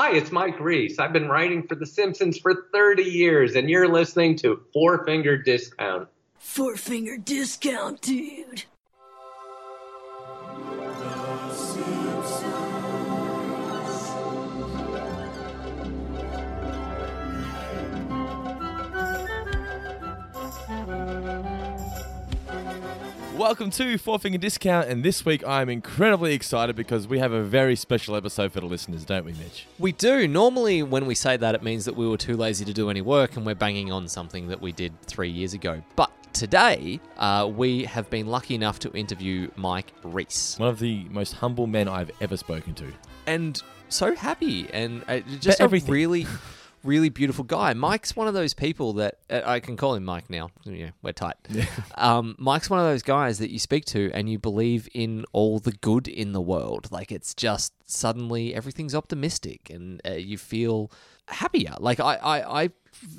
Hi, it's Mike Reiss. I've been writing for The Simpsons for 30 years, and you're listening to Four Finger Discount. Four finger discount, dude. Welcome to Four Finger Discount, and this week I'm incredibly excited because we have a very special episode for the listeners, don't we, Mitch? We do. Normally, when we say that, it means that we were too lazy to do any work and we're banging on something that we did three years ago. But today, uh, we have been lucky enough to interview Mike Reiss. One of the most humble men I've ever spoken to. And so happy and uh, just a everything. really, really beautiful guy. Mike's one of those people that uh, I can call him Mike now. Yeah, we're tight. Um, Mike's one of those guys that you speak to and you believe in all the good in the world. Like it's just suddenly everything's optimistic and uh, you feel happier. Like I, I, I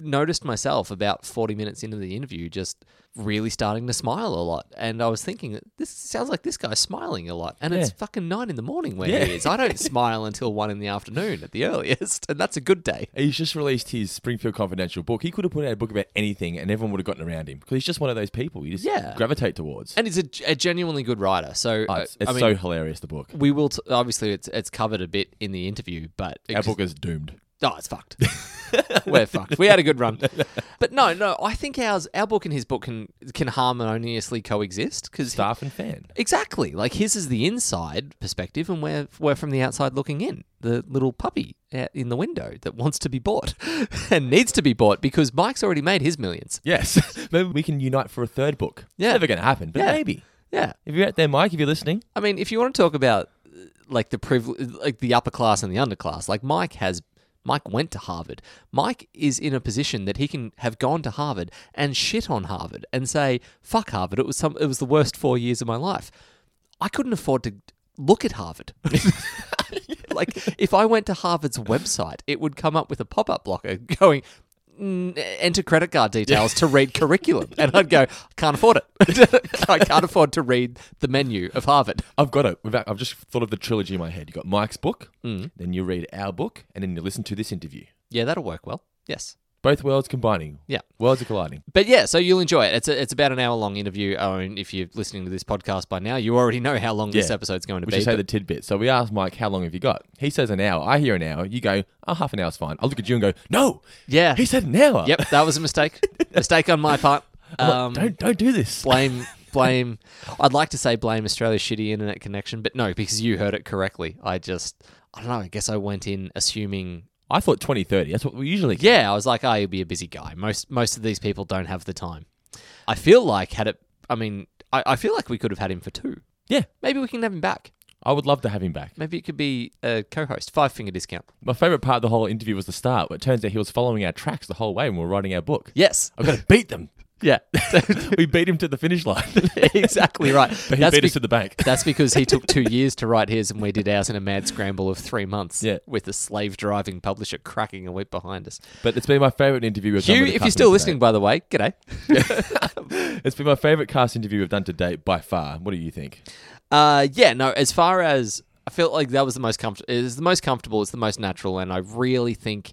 noticed myself about 40 minutes into the interview just really starting to smile a lot. And I was thinking, this sounds like this guy's smiling a lot. And it's fucking nine in the morning where Yeah. he is. I don't smile until one in the afternoon at the earliest. And that's a good day. He's just released his Springfield Confidential book. He could have put out a book about anything and everyone would have gotten around him because he's just one of those people you just Yeah. gravitate towards. And he's a, a genuinely good writer. So, Oh, it's it's I mean, so hilarious, the book. we will t- obviously it's it's covered a bit in the interview, but Our book is doomed. Oh, it's fucked. We're fucked. We had a good run, but no, no. I think ours, our book and his book can can harmoniously coexist because Staff and fan. exactly like his is the inside perspective, and we're we're from the outside looking in. The little puppy out in the window that wants to be bought and needs to be bought because Mike's already made his millions. Yes. maybe we can unite for a third book. Yeah. It's never going to happen, but Yeah. maybe. Yeah, If you're out there, Mike, if you're listening, I mean, if you want to talk about uh, like the privilege, like the upper class and the underclass, like Mike has, Mike went to Harvard. Mike is in a position that he can have gone to Harvard and shit on Harvard and say, "Fuck Harvard! It was some, it was the worst four years of my life." I couldn't afford to look at Harvard. like, if I went to Harvard's website, it would come up with a pop-up blocker going. "Mm, Enter credit card details to read curriculum, and I'd go, can't afford it. I can't afford to read the menu of Harvard. I've got it. I've just thought of the trilogy in my head. You got Mike's book, Mm. then you read our book, and then you listen to this interview. Yeah, that'll work well. Yes. Both worlds combining. Yeah. Worlds are colliding. But yeah, so you'll enjoy it. It's a, it's about an hour long interview. Oh, and if you're listening to this podcast by now, you already know how long this Yeah. episode's going to We be. should say but- the tidbit. So we asked Mike, how long have you got? He says an hour. I hear an hour. You go, oh, half an hour's fine. I look at you and go, no. yeah. He said an hour. Yep, that was a mistake. mistake on my part. I'm like, Um, don't, don't do this. blame blame I'd like to say blame Australia's shitty internet connection, but no, because you heard it correctly. I just I don't know, I guess I went in assuming I thought 2030. That's what we usually get. Yeah, I was like, oh, you'll be a busy guy. Most most of these people don't have the time. I feel like had it I mean, I, I feel like we could have had him for two. Yeah. Maybe we can have him back. I would love to have him back. Maybe it could be a co-host, five finger discount. My favourite part of the whole interview was the start. But it turns out he was following our tracks the whole way when we were writing our book. Yes. I've got to beat them. Yeah. we beat him to the finish line. exactly right. but he That's, beat be- us to the bank. that's because he took two years to write his, and we did ours in a mad scramble of three months. Yeah. with the slave driving publisher cracking a whip behind us. But it's been my favourite interview we've done. Hugh, with if you're still today. listening, by the way, g'day. It's been my favourite cast interview we've done to date by far. What do you think? Uh, yeah, no. As far as I feel like that was the most comfortable. It's the most comfortable. It's the most natural, and I really think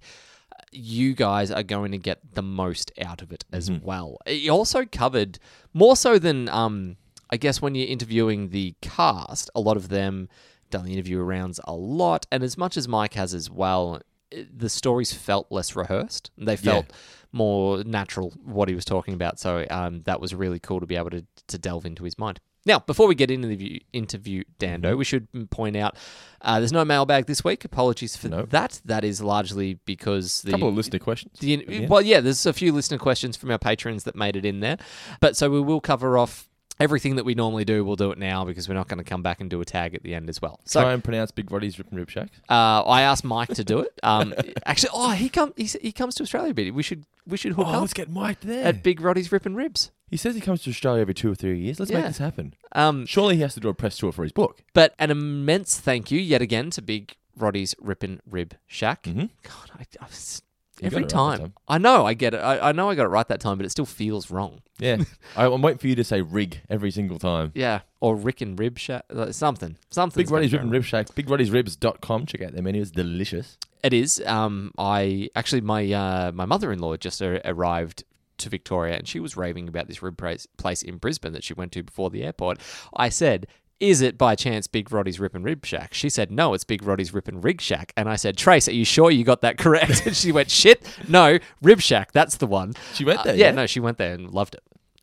you guys are going to get the most out of it as well. It also covered more so than um, I guess when you're interviewing the cast. A lot of them done the interview rounds a lot, and as much as Mike has as well, it- the stories felt less rehearsed. They felt more natural what he was talking about. So um, that was really cool to be able to, to delve into his mind. Now, before we get into the view, interview, Dando, we should point out uh, there's no mailbag this week. Apologies for No. that. That is largely because A the couple of listener questions. the, Yeah. Well, yeah, there's a few listener questions from our patrons that made it in there. But so we will cover off everything that we normally do. We'll do it now because we're not going to come back and do a tag at the end as well. So Try and pronounce Big Roddy's Rip and Rib Shack. uh, I asked Mike to do it. Um, actually, oh, he come he, he comes to Australia a bit. We should we should hook Oh, up let's get Mike there. at Big Roddy's Rip and Ribs. he says he comes to Australia every two or three years. Let's Yeah. make this happen. Um, Surely he has to do a press tour for his book. but an immense thank you yet again to Big Roddy's Rip and Rib Shack. Mhm. God, I, I was You Every got right time. I know I get it. I, I know I got it right that time, but it still feels wrong. Yeah. I, I'm waiting for you to say rig every single time. Yeah. Or Rick and Rib Shack. Something. Something. Big Roddy's Rib and Rib Shack. BigRoddy'sRibs.com. Check out their menu. It's delicious. It is. Um, I actually my uh, my mother in law just a- arrived to Victoria, and she was raving about this rib place in Brisbane that she went to before the airport. I said. Is it by chance Big Roddy's Rip and Rib Shack? She said, no, it's Big Roddy's Rip and Rig Shack. And I said, Trace, are you sure you got that correct? And she went, shit, no, Rib Shack, that's the one. She went Uh, there, yeah, yeah? no, she went there and loved it.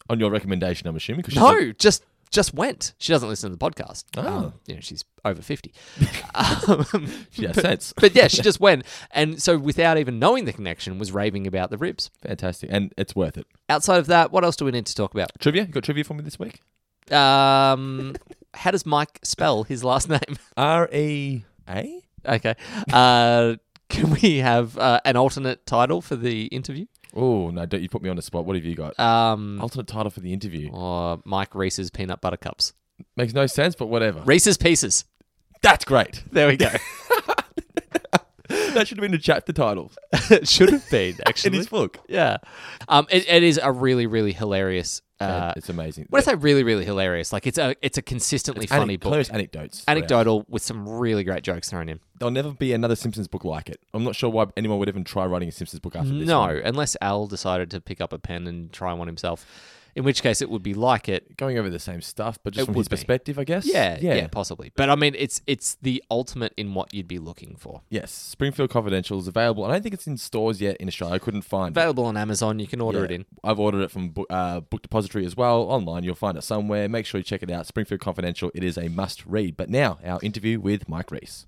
On your recommendation, I'm assuming. 'cause she's a- No, just just went. She doesn't listen to the podcast. Oh. Um, you know, she's over 50. um, she has sense. but yeah, she just went. And so without even knowing the connection, was raving about the ribs. Fantastic. And it's worth it. Outside of that, what else do we need to talk about? Trivia? You got trivia for me this week? Um, how does Mike spell his last name? R E A? okay. Uh, can we have uh, an alternate title for the interview? Oh, no, don't you put me on the spot. What have you got? Um, Alternate title for the interview. or Mike Reese's Peanut Butter Cups. Makes no sense, but whatever. Reese's Pieces. That's great. There we go. that should have been the chapter title it should have been, actually in his book. Yeah. Um, it, it is a really, really hilarious. Uh, it's amazing. when I say really, really hilarious, like it's a it's a consistently Anec- funny book, anecdotes. anecdotal with some really great jokes thrown in. There'll never be another Simpsons book like it. I'm not sure why anyone would even try writing a Simpsons book after this. No, one. unless Al decided to pick up a pen and try one himself, in which case it would be like it. Going over the same stuff, but just It from would his be. perspective, I guess. Yeah, yeah, possibly. But I mean, it's it's the ultimate in what you'd be looking for. Yes, Springfield Confidential is available. I don't think it's in stores yet in Australia. I couldn't find it. Available on Amazon, you can order it in. I've ordered it from Book, uh, Book Depository as well. Online, you'll find it somewhere. Make sure you check it out. Springfield Confidential. It is a must read. But now, our interview with Mike Reiss.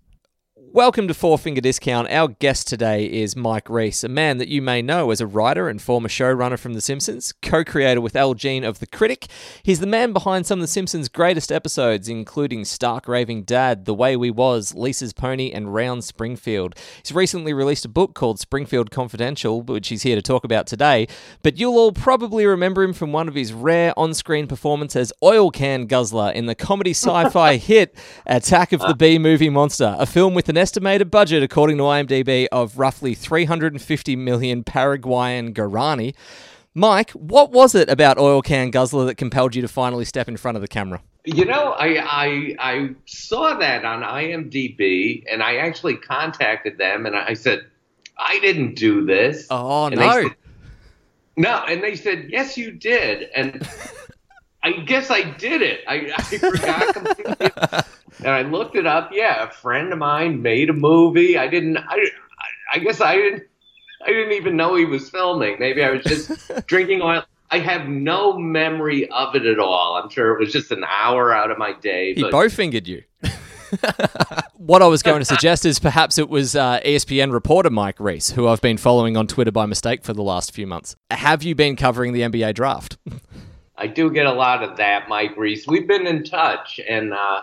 Welcome to Four Finger Discount. Our guest today is Mike Reiss, a man that you may know as a writer and former showrunner from The Simpsons, co creator with Al Jean of The Critic. He's the man behind some of The Simpsons' greatest episodes, including Stark Raving Dad, The Way We Was, Lisa's Pony, and Round Springfield. He's recently released a book called Springfield Confidential, which he's here to talk about today. But you'll all probably remember him from one of his rare on screen performances as Oil Can Guzzler in the comedy sci fi hit Attack of the B-Movie Monster, a film with an estimated budget, according to IMDb, of roughly 350 million Paraguayan guarani. Mike, what was it about Oil Can Guzzler that compelled you to finally step in front of the camera? You know, I, I I saw that on IMDb, and I actually contacted them, and I said, I didn't do this. Oh, And no. said- no, and they said, yes, you did, and I guess I did it. I, I forgot completely, and I looked it up. Yeah, a friend of mine made a movie. I didn't. I, I, guess I didn't. I didn't even know he was filming. Maybe I was just drinking oil. I have no memory of it at all. I'm sure it was just an hour out of my day. He But bow fingered you. what I was going to suggest is perhaps it was uh, ESPN reporter Mike Reiss, who I've been following on Twitter by mistake for the last few months. Have you been covering the NBA draft? I do get a lot of that, Mike Reiss. We've been in touch, and uh,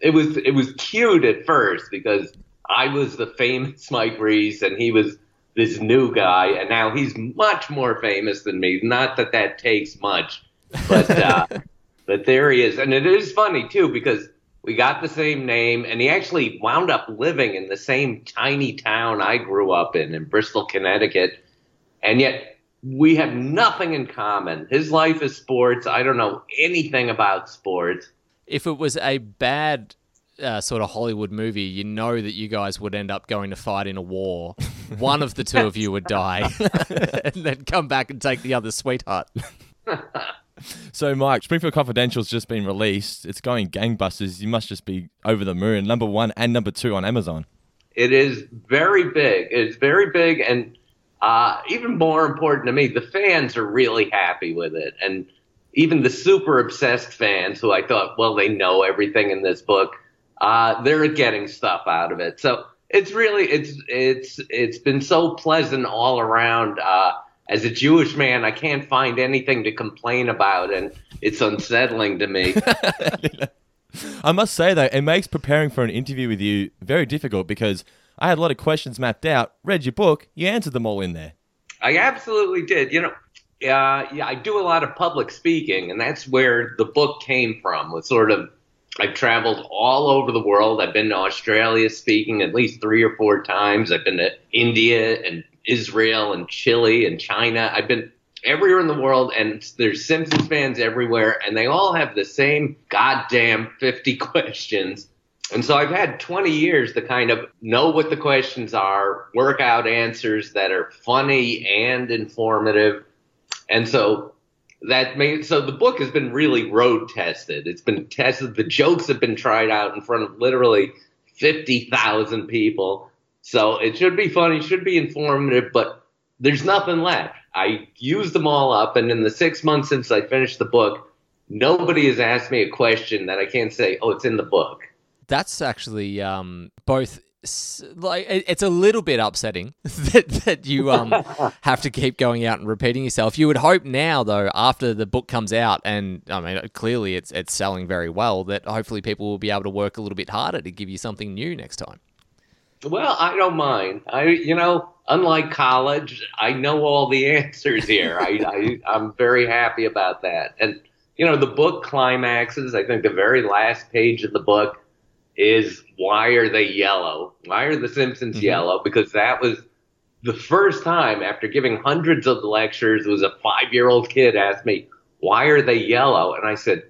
it was it was cute at first because I was the famous Mike Reiss, and he was this new guy, and now he's much more famous than me. Not that that takes much, but uh, but there he is, and it is funny too because we got the same name, and he actually wound up living in the same tiny town I grew up in in Bristol, Connecticut, and yet we have nothing in common. His life is sports. I don't know anything about sports. if it was a bad uh, sort of Hollywood movie, you know that you guys would end up going to fight in a war. One of the two of you would die, and then come back and take the other sweetheart. So, Mike, Springfield Confidential's just been released. It's going gangbusters. You must just be over the moon. Number one and number two on Amazon. It is very big. It's very big, and uh, even more important to me, the fans are really happy with it, and even the super obsessed fans who I thought, well, they know everything in this book, uh, they're getting stuff out of it. So it's really it's it's it's been so pleasant all around. Uh, as a Jewish man, I can't find anything to complain about, and it's unsettling to me. I must say, though, it makes preparing for an interview with you very difficult because I had a lot of questions mapped out, read your book, you answered them all in there. I absolutely did. You know, uh, yeah, I do a lot of public speaking, and that's where the book came from. Was sort of, I've traveled all over the world. I've been to Australia speaking at least three or four times. I've been to India and Israel and Chile and China. I've been everywhere in the world, and there's Simpsons fans everywhere, and they all have the same goddamn 50 questions. And so I've had 20 years to kind of know what the questions are, work out answers that are funny and informative. And so that made so the book has been really road tested. It's been tested. The jokes have been tried out in front of literally 50,000 people. So it should be funny, should be informative, but there's nothing left. I used them all up, and in the six months since I finished the book, nobody has asked me a question that I can't say, oh, it's in the book. That's actually um, both like it's a little bit upsetting that, that you um have to keep going out and repeating yourself. You would hope now though after the book comes out and I mean clearly it's it's selling very well that hopefully people will be able to work a little bit harder to give you something new next time. Well, I don't mind. I, you know, unlike college, I know all the answers here. I, I, I'm very happy about that. And, you know, the book climaxes. I think the very last page of the book is why are they yellow? Why are the Simpsons mm-hmm. yellow? Because that was the first time after giving hundreds of lectures, was a five year old kid asked me, why are they yellow? And I said,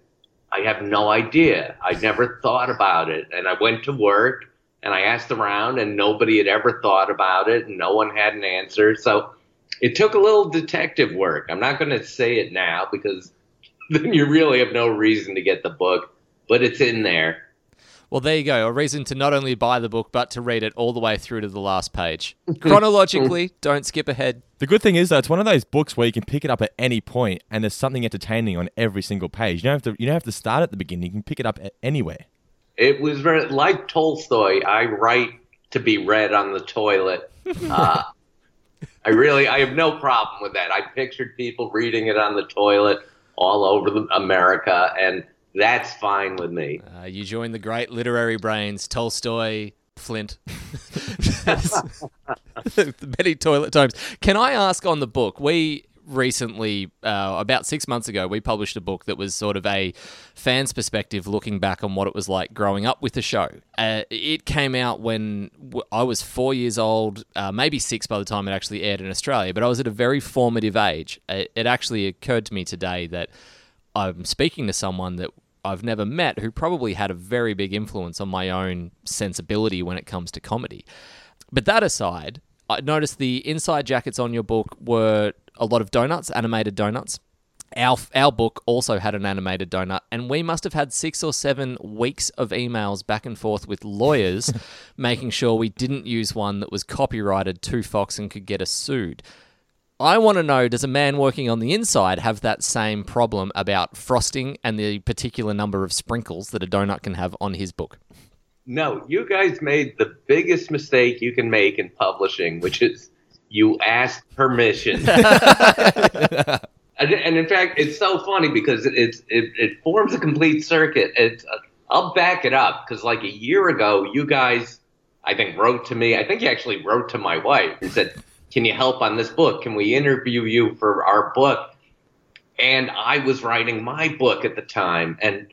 I have no idea. I never thought about it. And I went to work and I asked around, and nobody had ever thought about it, and no one had an answer. So it took a little detective work. I'm not going to say it now because then you really have no reason to get the book, but it's in there. Well, there you go. A reason to not only buy the book, but to read it all the way through to the last page. Chronologically, don't skip ahead. The good thing is though, it's one of those books where you can pick it up at any point, and there's something entertaining on every single page. You don't have to. You don't have to start at the beginning. You can pick it up a- anywhere. It was very like Tolstoy. I write to be read on the toilet. Uh, I really, I have no problem with that. I pictured people reading it on the toilet all over the, America, and that's fine with me. Uh, you join the great literary brains Tolstoy, Flint. many toilet times. Can I ask on the book? We recently, uh, about six months ago, we published a book that was sort of a fan's perspective looking back on what it was like growing up with the show. Uh, it came out when I was four years old, uh, maybe six by the time it actually aired in Australia, but I was at a very formative age. It, it actually occurred to me today that I'm speaking to someone that I've never met who probably had a very big influence on my own sensibility when it comes to comedy. But that aside, I noticed the inside jackets on your book were a lot of donuts, animated donuts. Our, our book also had an animated donut, and we must have had six or seven weeks of emails back and forth with lawyers making sure we didn't use one that was copyrighted to Fox and could get us sued. I want to know does a man working on the inside have that same problem about frosting and the particular number of sprinkles that a donut can have on his book? No, you guys made the biggest mistake you can make in publishing, which is you asked permission. and, and in fact, it's so funny because it's it, it forms a complete circuit. It's uh, I'll back it up because like a year ago, you guys, I think, wrote to me. I think you actually wrote to my wife and said, "Can you help on this book? Can we interview you for our book?" And I was writing my book at the time, and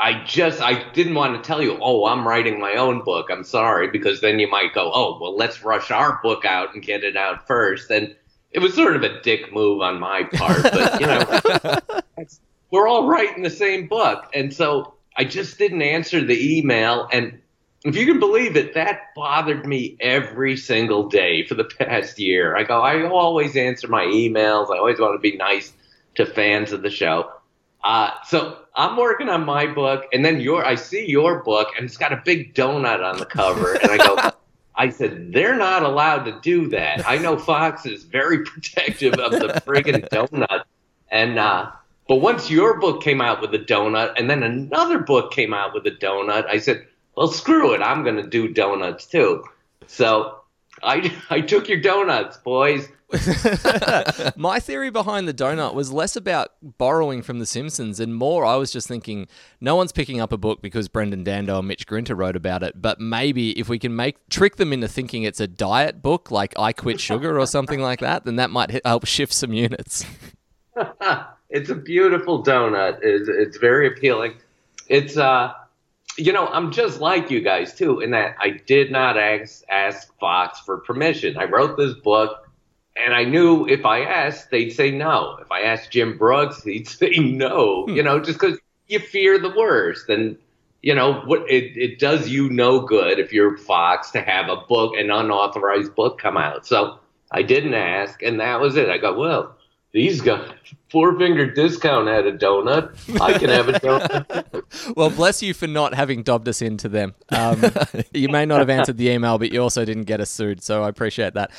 I just I didn't want to tell you, oh, I'm writing my own book. I'm sorry because then you might go, oh, well, let's rush our book out and get it out first. And it was sort of a dick move on my part, but you know, we're all writing the same book, and so I just didn't answer the email. And if you can believe it, that bothered me every single day for the past year. I go, I always answer my emails. I always want to be nice to fans of the show. Uh, so I'm working on my book, and then your I see your book, and it's got a big donut on the cover, and I go, I said they're not allowed to do that. I know Fox is very protective of the friggin' donut, and uh, but once your book came out with a donut, and then another book came out with a donut, I said, well, screw it, I'm gonna do donuts too. So I I took your donuts, boys. My theory behind the donut was less about borrowing from The Simpsons and more I was just thinking no one's picking up a book because Brendan Dando and Mitch Grinter wrote about it, but maybe if we can make trick them into thinking it's a diet book like I Quit Sugar or something like that, then that might help shift some units. it's a beautiful donut. It's, it's very appealing. It's uh, you know, I'm just like you guys too, in that I did not ask ask Fox for permission. I wrote this book, and I knew if I asked, they'd say no. If I asked Jim Brooks, he'd say no. Hmm. You know, just because you fear the worst, and you know what it, it does you no good if you're Fox to have a book, an unauthorized book, come out. So I didn't ask, and that was it. I go, well, these guys, four finger discount at a donut. I can have a donut. Well, bless you for not having dobbed us into them. Um, you may not have answered the email, but you also didn't get us sued, so I appreciate that.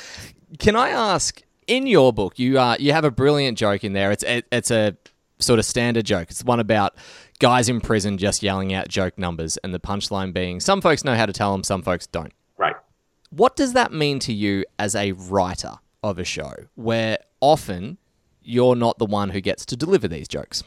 Can I ask? In your book, you uh, you have a brilliant joke in there. It's it, it's a sort of standard joke. It's one about guys in prison just yelling out joke numbers, and the punchline being, "Some folks know how to tell them, some folks don't." right. What does that mean to you as a writer of a show, where often you're not the one who gets to deliver these jokes?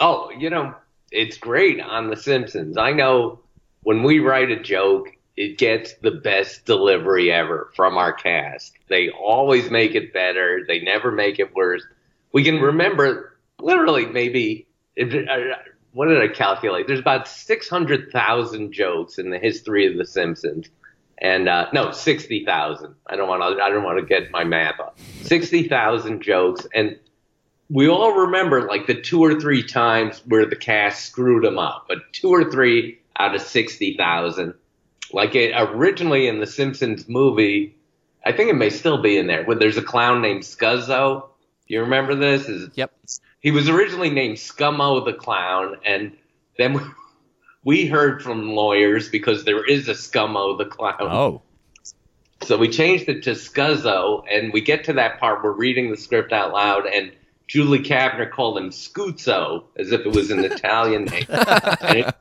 Oh, you know, it's great on The Simpsons. I know when we write a joke, it gets the best delivery ever from our cast. They always make it better. They never make it worse. We can remember literally maybe uh, what did I calculate? There's about 600,000 jokes in the history of The Simpsons. And uh, no, 60,000. I don't want to I don't want to get my math up. 60,000 jokes and we all remember like the two or three times where the cast screwed them up, but two or three out of 60,000. Like it, originally in the Simpsons movie, I think it may still be in there, where there's a clown named Scuzzo. Do you remember this? Is Yep. he was originally named Scummo the Clown, and then we heard from lawyers because there is a Scummo the Clown. Oh, So we changed it to Scuzzo, and we get to that part. We're reading the script out loud, and Julie Kavner called him Scuzzo as if it was an Italian name. And it,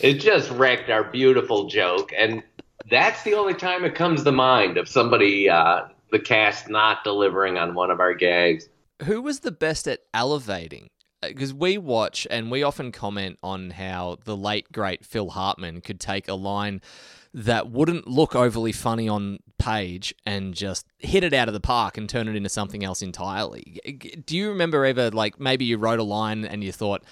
it just wrecked our beautiful joke, and that's the only time it comes to mind of somebody, uh, the cast, not delivering on one of our gags. Who was the best at elevating? Because we watch and we often comment on how the late great Phil Hartman could take a line that wouldn't look overly funny on page and just hit it out of the park and turn it into something else entirely. Do you remember ever like maybe you wrote a line and you thought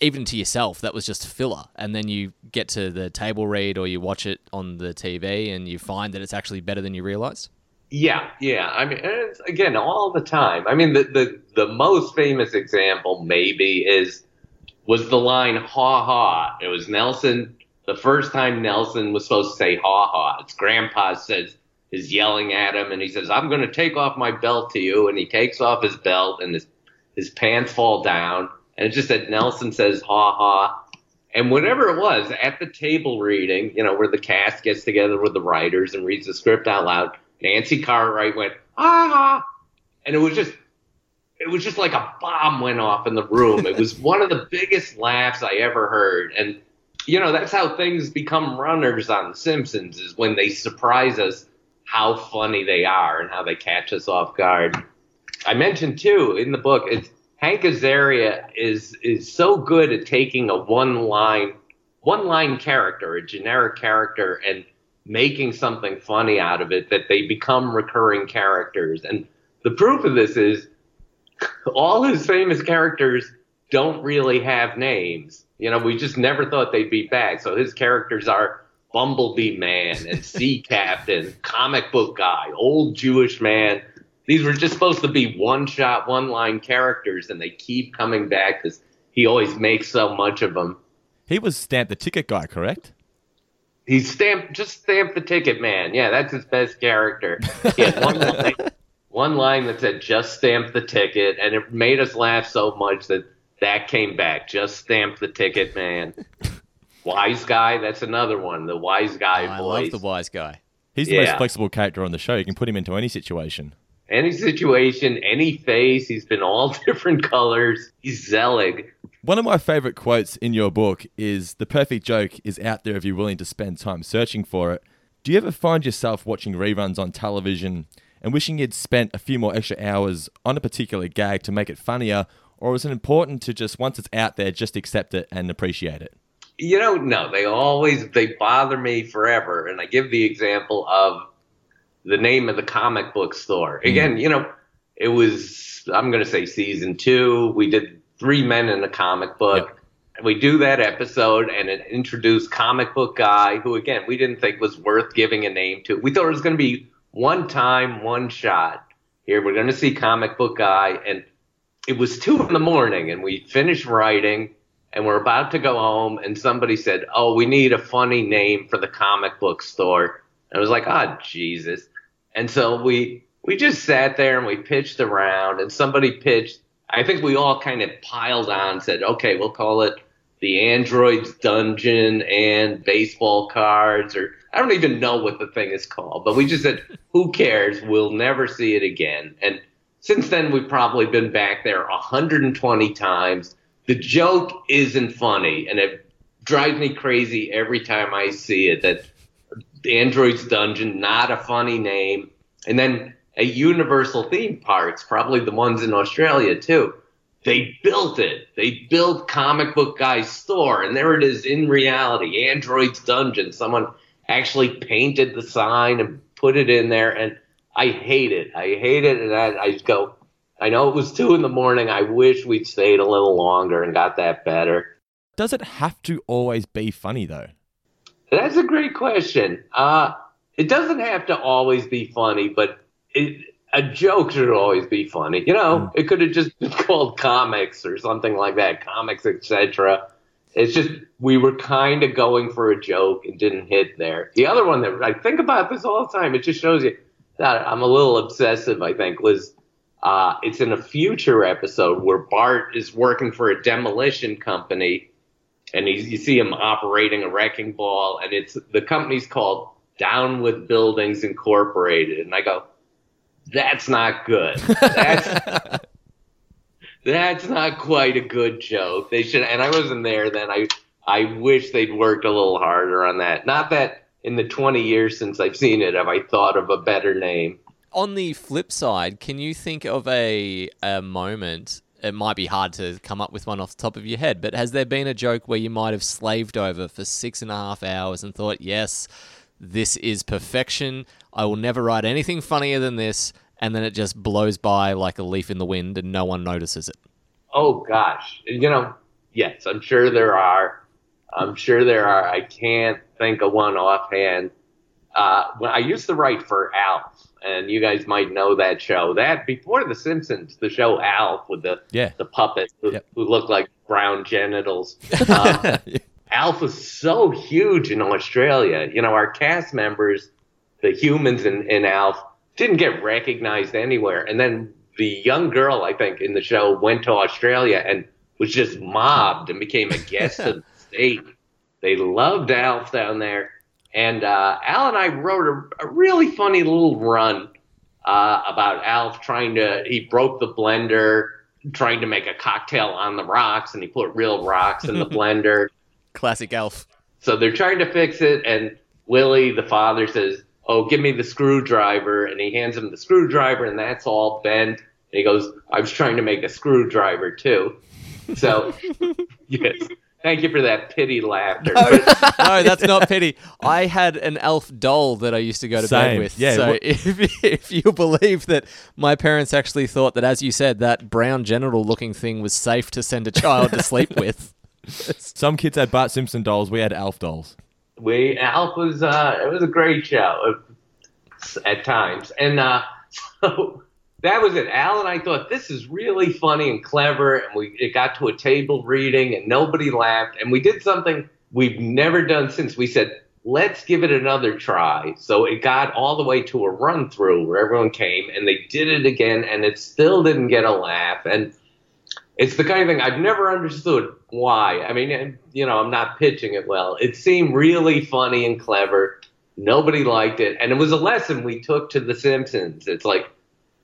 even to yourself that was just filler and then you get to the table read or you watch it on the TV and you find that it's actually better than you realized? Yeah, yeah. I mean, it's, again, all the time. I mean, the, the the most famous example maybe is was the line "ha ha." It was Nelson. The first time Nelson was supposed to say "ha ha," it's Grandpa says is yelling at him, and he says, "I'm going to take off my belt to you," and he takes off his belt, and his his pants fall down, and it just said Nelson says "ha ha." And whatever it was at the table reading, you know, where the cast gets together with the writers and reads the script out loud, Nancy Cartwright went, ah, and it was just, it was just like a bomb went off in the room. It was one of the biggest laughs I ever heard. And, you know, that's how things become runners on The Simpsons is when they surprise us how funny they are and how they catch us off guard. I mentioned too in the book, it's Hank Azaria is is so good at taking a one line one line character, a generic character, and making something funny out of it that they become recurring characters. And the proof of this is all his famous characters don't really have names. You know, we just never thought they'd be back. So his characters are Bumblebee Man and Sea Captain, comic book guy, old Jewish man. These were just supposed to be one shot, one line characters, and they keep coming back because he always makes so much of them. he was Stamp the ticket guy, correct? He stamped, just stamped the ticket man. Yeah, that's his best character. He had one line, one line that said "just stamp the ticket," and it made us laugh so much that that came back. Just stamp the ticket, man. Wise guy, that's another one. The wise guy I voice. love the wise guy. He's the most flexible character on the show. You can put him into any situation. any situation, any face. He's been all different colors. He's Zelig. One of my favorite quotes in your book is the perfect joke is out there if you're willing to spend time searching for it. Do you ever find yourself watching reruns on television and wishing you'd spent a few more extra hours on a particular gag to make it funnier, or is it important to just once it's out there, just accept it and appreciate it? You know, no, they always they bother me forever. And I give the example of the name of the comic book store. Mm. Again, you know, it was I'm going to say season two. We did three men in a comic book, we do that episode, and it introduced comic book guy, who again we didn't think was worth giving a name to. We thought it was going to be one time, one shot. Here we're going to see comic book guy, and it was two in the morning, and we finished writing, and we're about to go home, and somebody said, "Oh, we need a funny name for the comic book store." And I was like, "Ah, oh, Jesus!" And so we we just sat there and we pitched around, and somebody pitched. I think we all kind of piled on, said, "Okay, we'll call it." the android's dungeon and baseball cards or I don't even know what the thing is called, but we just said, who cares? We'll never see it again. And since then, we've probably been back there 120 times. The joke isn't funny, and it drives me crazy every time I see it that Android's Dungeon, not a funny name. And then a Universal theme parks, probably the ones in Australia too they built it. They built comic book guy's store, and there it is in reality. Android's Dungeon. Someone actually painted the sign and put it in there, and I hate it. I hate it, and I, I go. I know it was two in the morning. I wish we'd stayed a little longer and got that better. Does it have to always be funny though? That's a great question. Uh, it doesn't have to always be funny, but it, a joke should always be funny. You know, mm. it could have just been called comics or something like that, comics, etc. It's just we were kind of going for a joke and didn't hit there. The other one that I think about this all the time, it just shows you that I'm a little obsessive. I think was uh, it's in a future episode where Bart is working for a demolition company, and he's, you see him operating a wrecking ball, and it's the company's called Down with Buildings Incorporated, and I go that's not good. That's that's not quite a good joke. They should, and I wasn't there then. I I wish they'd worked a little harder on that. Not that in the 20 years since I've seen it have I thought of a better name. On the flip side, can you think of a a moment? It might be hard to come up with one off the top of your head, but has there been a joke where you might have slaved over for six and a half hours and thought, yes, this is perfection. I will never write anything funnier than this. And then it just blows by like a leaf in the wind and no one notices it. Oh, gosh. You know, yes, I'm sure there are. I'm sure there are. I can't think of one offhand. Uh, when I used to write for Alf, and you guys might know that show. That before The Simpsons, the show Alf with the yeah. the puppet who, yep. who looked like brown genitals. Um, Alf was so huge in Australia. You know, our cast members, the humans in, in Alf, didn't get recognized anywhere. And then the young girl, I think, in the show went to Australia and was just mobbed and became a guest of the state. They loved Alf down there. And uh, Al and I wrote a, a really funny little run uh, about Alf trying to, he broke the blender, trying to make a cocktail on the rocks, and he put real rocks in the blender. Classic elf. So they're trying to fix it, and Willie, the father, says, Oh, give me the screwdriver. And he hands him the screwdriver, and that's all bent. And he goes, I was trying to make a screwdriver too. So, yes. Thank you for that pity laughter. No, no, that's not pity. I had an elf doll that I used to go to Same. bed with. Yeah, so what- if, if you believe that my parents actually thought that, as you said, that brown genital looking thing was safe to send a child to sleep with. Some kids had Bart Simpson dolls. We had Alf dolls. we Alf was uh, it was a great show uh, at times, and uh, so that was it. Al and I thought this is really funny and clever, and we it got to a table reading, and nobody laughed, and we did something we've never done since. We said let's give it another try. So it got all the way to a run through where everyone came, and they did it again, and it still didn't get a laugh, and it's the kind of thing I've never understood why. I mean, you know, I'm not pitching it well. It seemed really funny and clever. Nobody liked it, and it was a lesson we took to The Simpsons. It's like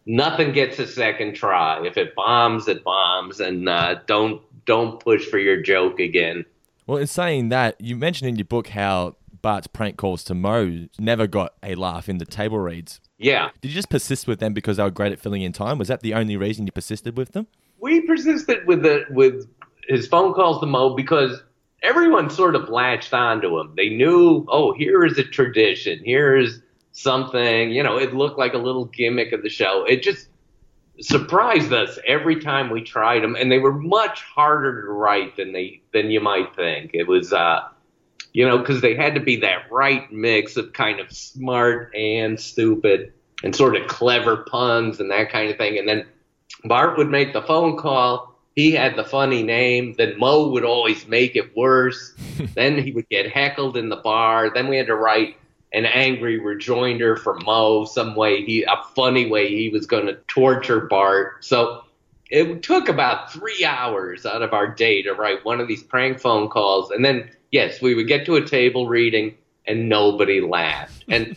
nothing gets a second try. If it bombs, it bombs, and uh, don't don't push for your joke again. Well, in saying that, you mentioned in your book how Bart's prank calls to Moe never got a laugh in the table reads. Yeah, Did you just persist with them because they were great at filling in time? Was that the only reason you persisted with them? We persisted with the with his phone calls to Moe because everyone sort of latched onto him. They knew, oh, here is a tradition. Here is something. You know, it looked like a little gimmick of the show. It just surprised us every time we tried them, and they were much harder to write than they than you might think. It was, uh, you know, because they had to be that right mix of kind of smart and stupid, and sort of clever puns and that kind of thing. And then Bart would make the phone call. He had the funny name. Then Moe would always make it worse. then he would get heckled in the bar. Then we had to write an angry rejoinder for Moe, some way he, a funny way he was going to torture Bart. So it took about three hours out of our day to write one of these prank phone calls. And then, yes, we would get to a table reading and nobody laughed. And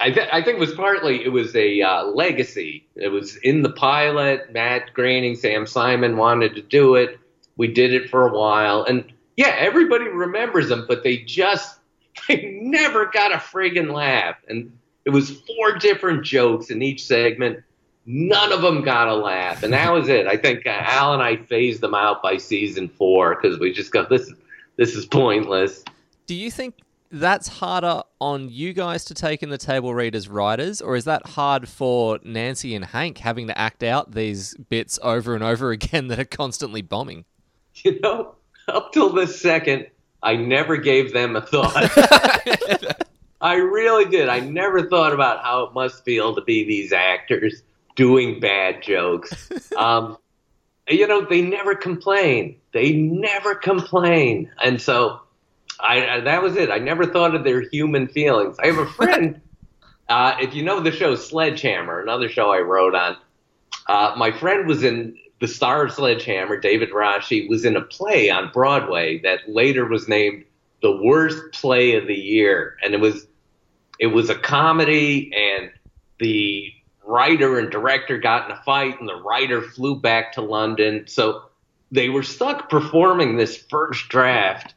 I, th- I think it was partly, it was a uh, legacy. It was in the pilot. Matt Groening, Sam Simon wanted to do it. We did it for a while. And yeah, everybody remembers them, but they just they never got a friggin' laugh. And it was four different jokes in each segment. None of them got a laugh. And that was it. I think uh, Al and I phased them out by season four because we just go, this, this is pointless. Do you think that's harder on you guys to take in the table read as writers, or is that hard for Nancy and Hank having to act out these bits over and over again that are constantly bombing? You know, up till this second, I never gave them a thought. I really did. I never thought about how it must feel to be these actors doing bad jokes. Um, you know, they never complain. They never complain. And so I, I, that was it. I never thought of their human feelings. I have a friend, uh, if you know the show Sledgehammer, another show I wrote on, uh, my friend was in the star of Sledgehammer, David Rasche, was in a play on Broadway that later was named the worst play of the year, and it was it was a comedy, and the writer and director got in a fight, and the writer flew back to London, so they were stuck performing this first draft,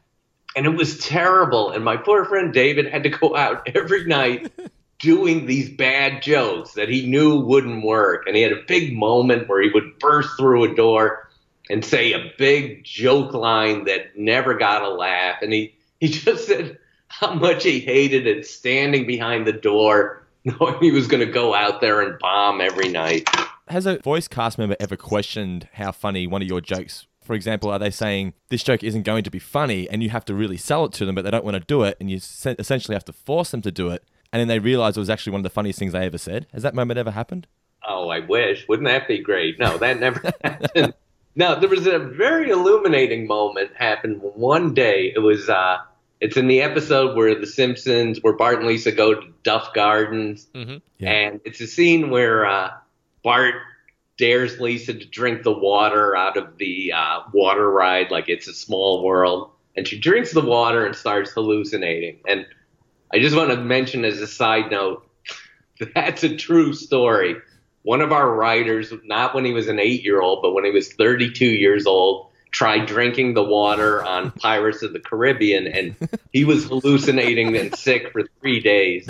and it was terrible. And my poor friend David had to go out every night doing these bad jokes that he knew wouldn't work. And he had a big moment where he would burst through a door and say a big joke line that never got a laugh. And he, he just said how much he hated it standing behind the door, knowing he was going to go out there and bomb every night. Has a voice cast member ever questioned how funny one of your jokes for example, are they saying this joke isn't going to be funny and you have to really sell it to them, but they don't want to do it and you essentially have to force them to do it? and then they realize it was actually one of the funniest things they ever said. Has that moment ever happened? Oh, I wish. Wouldn't that be great? No, that never happened. No, there was a very illuminating moment happened one day. It was uh it's in the episode where the Simpsons where Bart and Lisa go to Duff Gardens mm-hmm. yeah. and it's a scene where uh Bart dares Lisa to drink the water out of the uh, water ride like it's a small world and she drinks the water and starts hallucinating and I just want to mention as a side note, that's a true story. One of our writers, not when he was an eight year old, but when he was 32 years old, tried drinking the water on Pirates of the Caribbean, and he was hallucinating and sick for three days.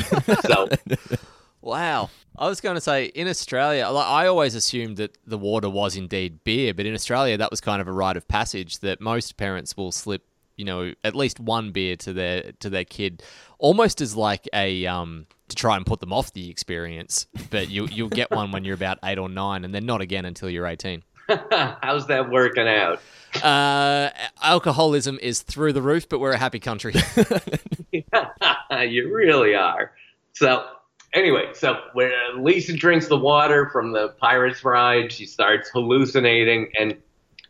So, wow. I was going to say in Australia, like, I always assumed that the water was indeed beer, but in Australia, that was kind of a rite of passage that most parents will slip you know at least one beer to their to their kid, almost as like a um to try and put them off the experience. But you you'll get one when you're about eight or nine, and then not again until you're eighteen. How's that working out? Uh, alcoholism is through the roof, but we're a happy country. you really are. So anyway, so when Lisa drinks the water from the pirates ride, she starts hallucinating, and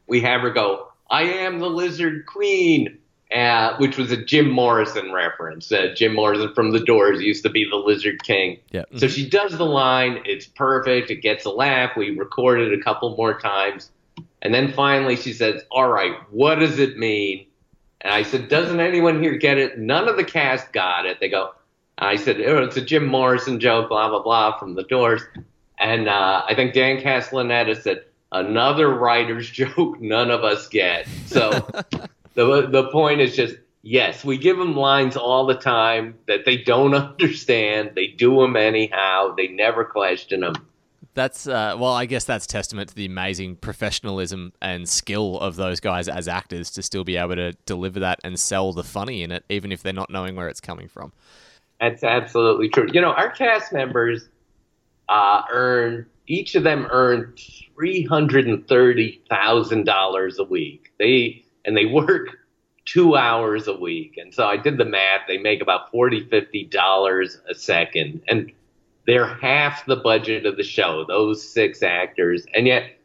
we have her go, I am the Lizard Queen, uh, which was a Jim Morrison reference. Uh, Jim Morrison from The Doors used to be the Lizard King. Yeah. So she does the line. It's perfect. It gets a laugh. We record it a couple more times. And then finally she says, All right, what does it mean? And I said, Doesn't anyone here get it? None of the cast got it. They go, I said, oh, It's a Jim Morrison joke, blah, blah, blah, from The Doors. And uh, I think Dan Castellaneta said, another writer's joke none of us get. So the the point is just yes, we give them lines all the time that they don't understand. They do them anyhow. They never question them. That's uh, well, I guess that's testament to the amazing professionalism and skill of those guys as actors to still be able to deliver that and sell the funny in it, even if they're not knowing where it's coming from. That's absolutely true. You know, our cast members uh, earn each of them earned three hundred and thirty thousand dollars a week. They and they work two hours a week. And so I did the math. They make about forty, fifty dollars a second, and they're half the budget of the show. Those six actors, and yet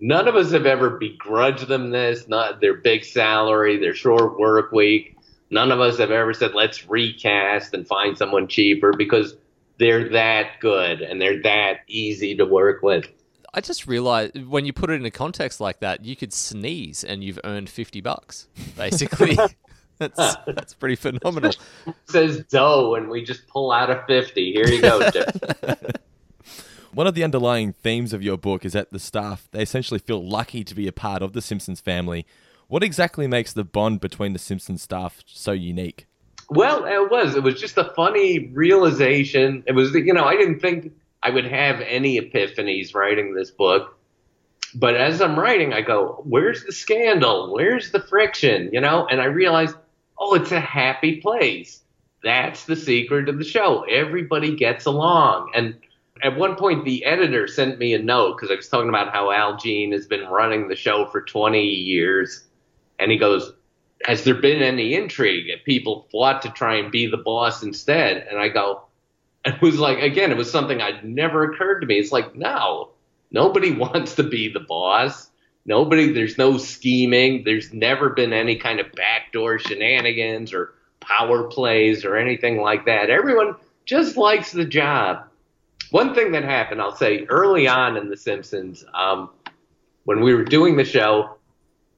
none of us have ever begrudged them this. Not their big salary, their short work week. None of us have ever said let's recast and find someone cheaper because they're that good and they're that easy to work with. I just realized when you put it in a context like that, you could sneeze and you've earned fifty bucks, basically. that's that's pretty phenomenal. It says dough, and we just pull out a fifty. Here you go. Jeff. One of the underlying themes of your book is that the staff they essentially feel lucky to be a part of the Simpsons family. What exactly makes the bond between the Simpsons staff so unique? well, it was. It was just a funny realization. It was, you know, I didn't think I would have any epiphanies writing this book. But as I'm writing, I go, where's the scandal? Where's the friction? You know, and I realized, oh, it's a happy place. That's the secret of the show. Everybody gets along. And at one point, the editor sent me a note because I was talking about how Al Jean has been running the show for 20 years. And he goes, Has there been any intrigue? People fought to try and be the boss instead. And I go, it was like again, it was something I'd never occurred to me. It's like no, nobody wants to be the boss. Nobody. There's no scheming. There's never been any kind of backdoor shenanigans or power plays or anything like that. Everyone just likes the job. One thing that happened, I'll say, early on in The Simpsons, um, when we were doing the show,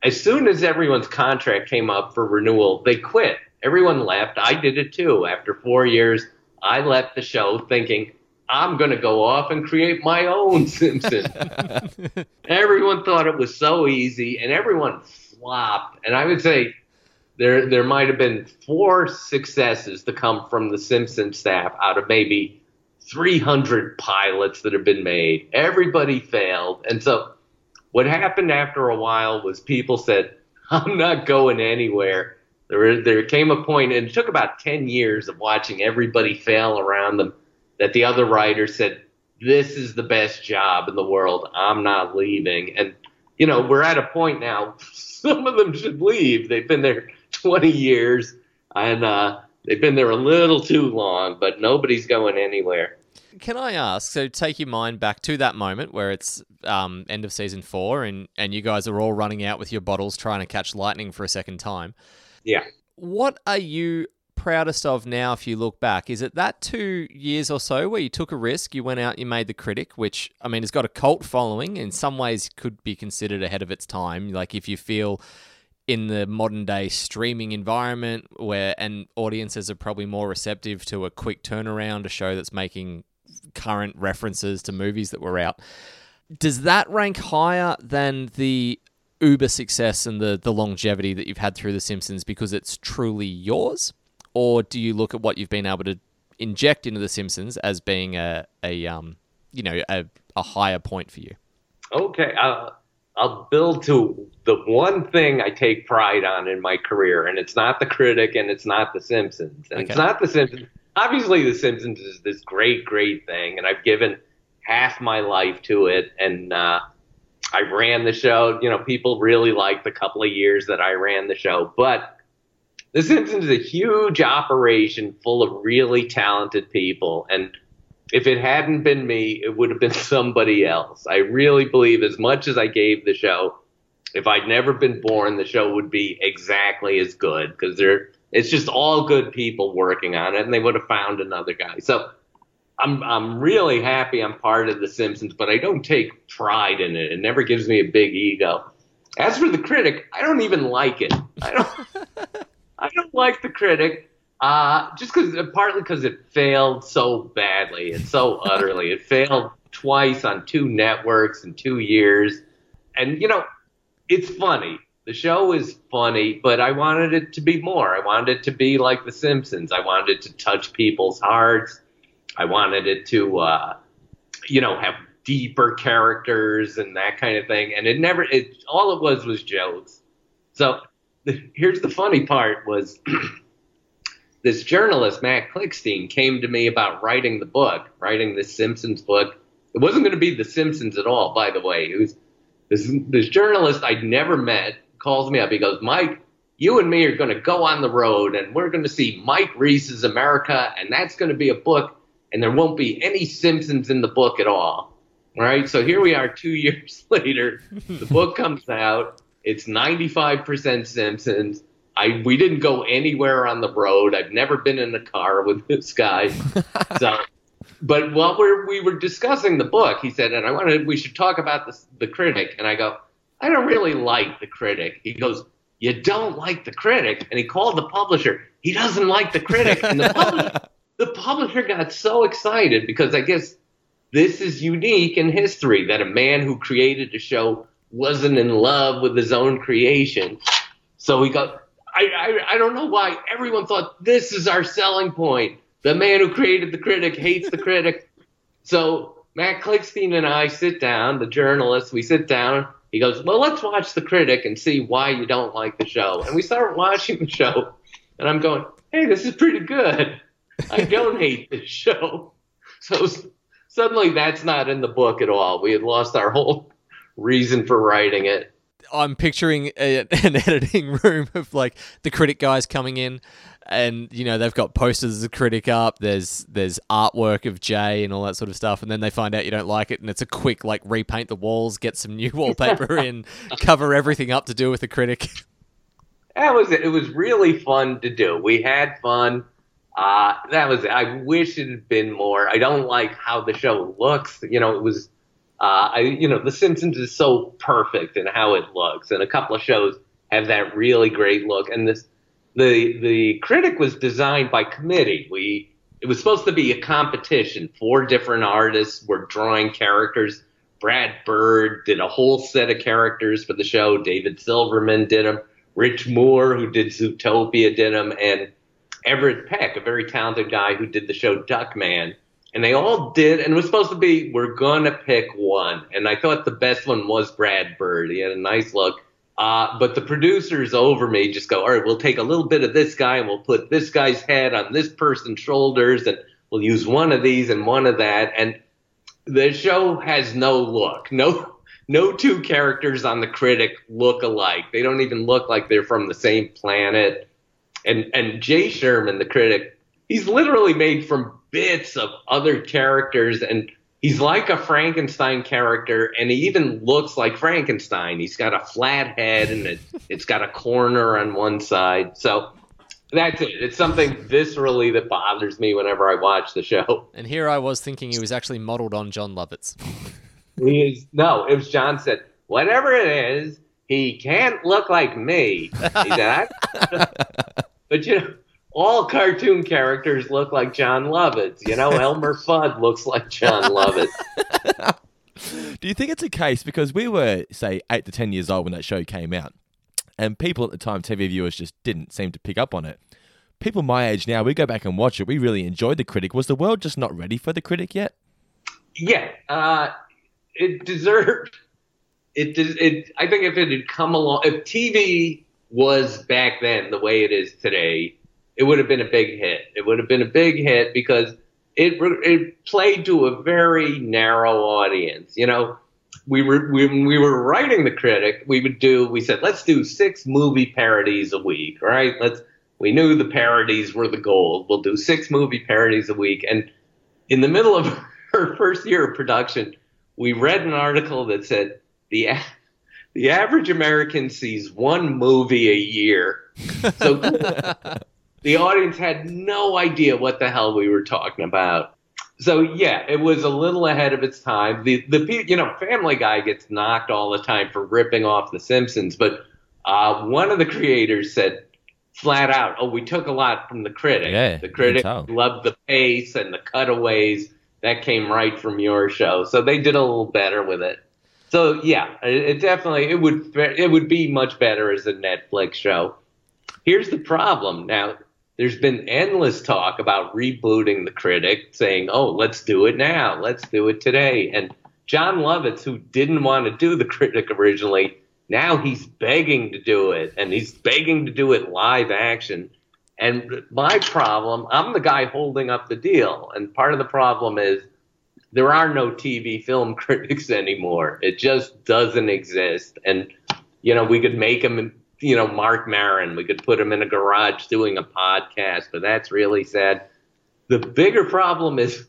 as soon as everyone's contract came up for renewal, they quit. Everyone left. I did it too. After four years, I left the show thinking I'm going to go off and create my own Simpson. everyone thought it was so easy, and everyone flopped. And I would say there there might have been four successes to come from the Simpson staff out of maybe 300 pilots that have been made. Everybody failed, and so what happened after a while was people said, "I'm not going anywhere." There, there came a point, and it took about 10 years of watching everybody fail around them, that the other writers said, This is the best job in the world. I'm not leaving. And, you know, we're at a point now, some of them should leave. They've been there 20 years, and uh, they've been there a little too long, but nobody's going anywhere. Can I ask? So, take your mind back to that moment where it's um, end of season four, and and you guys are all running out with your bottles trying to catch lightning for a second time. Yeah. What are you proudest of now if you look back? Is it that two years or so where you took a risk, you went out, you made The Critic, which, I mean, has got a cult following, in some ways could be considered ahead of its time. Like, if you feel in the modern day streaming environment where and audiences are probably more receptive to a quick turnaround, a show that's making current references to movies that were out. Does that rank higher than the uber success and the the longevity that you've had through the Simpsons because it's truly yours, or do you look at what you've been able to inject into the Simpsons as being a a um you know a, a higher point for you? Okay, I'll, I'll build to the one thing I take pride on in my career, and it's not the critic, and it's not the Simpsons, and Okay. it's not the Simpsons. Obviously, the Simpsons is this great, great thing, and I've given half my life to it, and uh, I ran the show. You know, people really liked the couple of years that I ran the show, but The Simpsons is a huge operation full of really talented people, and if it hadn't been me, it would have been somebody else. I really believe, as much as I gave the show, if I'd never been born, the show would be exactly as good because they're it's just all good people working on it, and they would have found another guy. So I'm I'm really happy I'm part of The Simpsons, but I don't take pride in it. It never gives me a big ego. As for the critic, I don't even like it. I don't. I don't like the critic. Uh, just because, partly because it failed so badly and so utterly. It failed twice on two networks in two years. And, you know, it's funny. The show is funny, but I wanted it to be more. I wanted it to be like The Simpsons. I wanted it to touch people's hearts. I wanted it to, uh, you know, have deeper characters and that kind of thing. And it never, it, all it was was jokes. So the, here's the funny part was this journalist, Matt Klickstein, came to me about writing the book, writing the Simpsons book. It wasn't going to be The Simpsons at all, by the way. It was this this journalist I'd never met calls me up. He goes, Mike, you and me are going to go on the road and we're going to see Mike Reiss's America, and that's going to be a book, and there won't be any Simpsons in the book at all. All right, so here we are two years later. The book comes out. It's 95% Simpsons. I we didn't go anywhere on the road. I've never been in a car with this guy. so, but while we're, we were discussing the book, he said, and I wanted we should talk about the the critic. And I go, I don't really like the critic. He goes, you don't like the critic, and he called the publisher. He doesn't like the critic, and the publisher, the publisher got so excited because I guess this is unique in history that a man who created a show wasn't in love with his own creation. So he got I, I, I don't know why everyone thought this is our selling point. The man who created the critic hates the critic. So Matt Klickstein and I sit down, the journalist, we sit down. He goes, Well, let's watch the critic and see why you don't like the show. And we start watching the show, and I'm going, Hey, this is pretty good. I don't hate this show. So suddenly that's not in the book at all. We had lost our whole reason for writing it. I'm picturing a, an editing room of like the critic guys coming in, and you know they've got posters of the critic up. There's there's artwork of Jay and all that sort of stuff, and then they find out you don't like it, and it's a quick like repaint the walls, get some new wallpaper in, cover everything up to do with the critic. That was it. It was really fun to do. We had fun. Uh, that was it. I wish it had been more. I don't like how the show looks. You know, it was uh, I, you know, The Simpsons is so perfect in how it looks, and a couple of shows have that really great look. And this, the the critic was designed by committee. We it was supposed to be a competition. Four different artists were drawing characters. Brad Bird did a whole set of characters for the show. David Silverman did them. Rich Moore, who did Zootopia, did them, and Everett Peck, a very talented guy who did the show Duckman and they all did, and it was supposed to be we're gonna pick one, and I thought the best one was Brad Bird. He had a nice look, uh, but the producers over me just go, all right, we'll take a little bit of this guy and we'll put this guy's head on this person's shoulders, and we'll use one of these and one of that, and the show has no look, no. No two characters on the critic look alike. They don't even look like they're from the same planet. And and Jay Sherman, the critic, he's literally made from bits of other characters and he's like a Frankenstein character and he even looks like Frankenstein. He's got a flat head and it, it's got a corner on one side. So that's it. It's something viscerally that bothers me whenever I watch the show. And here I was thinking he was actually modeled on John Lovitz. he is no, it was John said, whatever it is, he can't look like me. He said, but you know all cartoon characters look like John Lovitz. You know, Elmer Fudd looks like John Lovitz. Do you think it's a case because we were, say, eight to ten years old when that show came out, and people at the time, TV viewers, just didn't seem to pick up on it? People my age now, we go back and watch it. We really enjoyed the critic. Was the world just not ready for the critic yet? Yeah, uh, it deserved. It, it. I think if it had come along, if TV was back then the way it is today, it would have been a big hit. It would have been a big hit because it it played to a very narrow audience. You know, we were when we were writing the critic, we would do we said let's do six movie parodies a week, right? Let's we knew the parodies were the goal. We'll do six movie parodies a week, and in the middle of her first year of production, we read an article that said the the average American sees one movie a year. So the audience had no idea what the hell we were talking about. So yeah, it was a little ahead of its time. The the you know Family Guy gets knocked all the time for ripping off The Simpsons, but uh, one of the creators said flat out, "Oh, we took a lot from the critic. Yeah, the critic loved the pace and the cutaways that came right from your show, so they did a little better with it." So yeah, it, it definitely it would it would be much better as a Netflix show. Here's the problem now there's been endless talk about rebooting the critic, saying, "Oh, let's do it now. Let's do it today." And John Lovitz, who didn't want to do the critic originally, now he's begging to do it, and he's begging to do it live action. And my problem, I'm the guy holding up the deal, and part of the problem is there are no TV film critics anymore. It just doesn't exist. And, you know, we could make him, you know, Mark Maron. We could put him in a garage doing a podcast, but that's really sad. The bigger problem is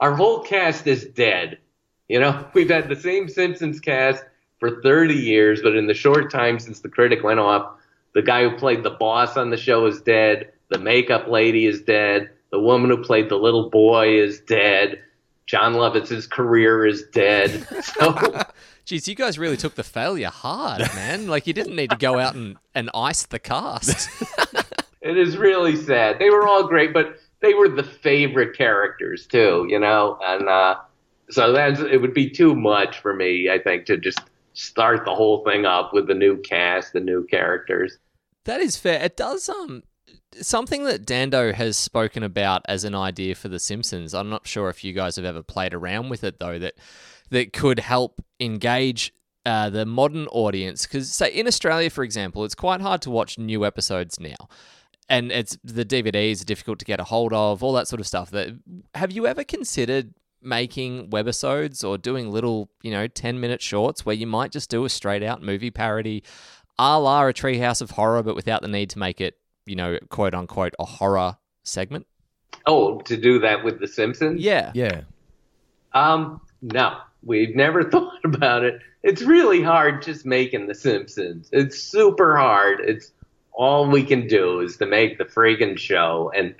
our whole cast is dead. You know, we've had the same Simpsons cast for 30 years, but in the short time since the critic went off, the guy who played the boss on the show is dead. The makeup lady is dead. The woman who played the little boy is dead. John Lovitz's career is dead. So, Jeez, you guys really took the failure hard, man. like you didn't need to go out and, and ice the cast. it is really sad. They were all great, but they were the favorite characters too, you know, and uh, so that's it would be too much for me, I think, to just start the whole thing up with the new cast, the new characters. That is fair. It does um something that Dando has spoken about as an idea for The Simpsons. I'm not sure if you guys have ever played around with it though. That that could help engage uh, the modern audience. Because say in Australia, for example, it's quite hard to watch new episodes now. And it's the DVDs are difficult to get a hold of, all that sort of stuff. That have you ever considered making webisodes or doing little, you know, 10 minute shorts where you might just do a straight out movie parody a la a Treehouse of Horror, but without the need to make it, you know, quote unquote, a horror segment? Oh, to do that with The Simpsons? Yeah. Yeah. Um, no, we've never thought about it. It's really hard just making The Simpsons. It's super hard. It's all we can do is to make the friggin' show. And,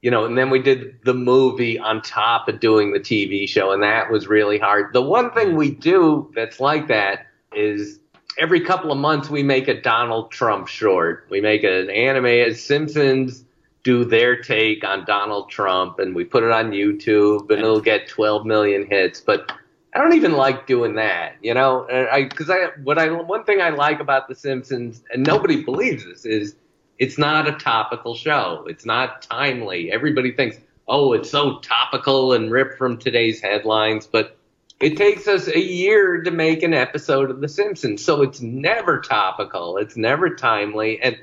you know, and then we did the movie on top of doing the TV show, and that was really hard. The one thing we do that's like that is every couple of months we make a Donald Trump short. We make an animated Simpsons do their take on Donald Trump and we put it on YouTube and it'll get 12 million hits. But I don't even like doing that, you know, I because I what I one thing I like about The Simpsons and nobody believes this is it's not a topical show. It's not timely. Everybody thinks, oh, it's so topical and ripped from today's headlines, but it takes us a year to make an episode of The Simpsons, so it's never topical. It's never timely, and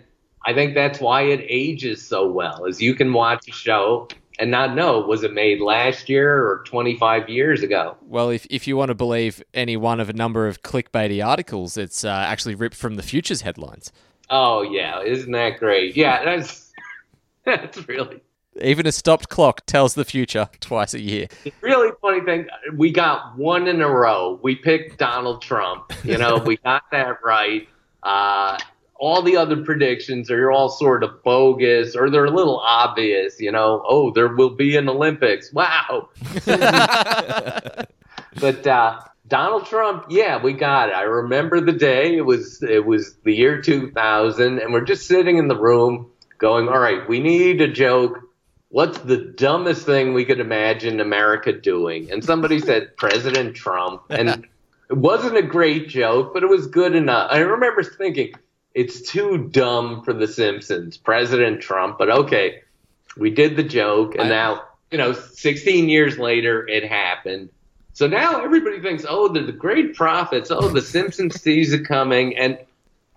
I think that's why it ages so well. Is you can watch a show and not know was it made last year or 25 years ago. Well, if if you want to believe any one of a number of clickbaity articles, it's uh, actually ripped from the Futures headlines. Oh yeah, isn't that great? Yeah, that's that's really even a stopped clock tells the future twice a year. Really funny thing, we got one in a row. We picked Donald Trump. You know, we got that right. Uh, all the other predictions are all sort of bogus or they're a little obvious. You know, oh, there will be an Olympics. Wow. but uh, Donald Trump, yeah, we got it. I remember the day. It was it was the year 2000, and we're just sitting in the room going, all right, we need a joke what's the dumbest thing we could imagine America doing? And somebody said President Trump. And it wasn't a great joke, but it was good enough. I remember thinking, it's too dumb for The Simpsons, President Trump. But okay, we did the joke. And now, you know, 16 years later, it happened. So now everybody thinks, oh, they're the great prophets. Oh, The Simpsons sees it coming. And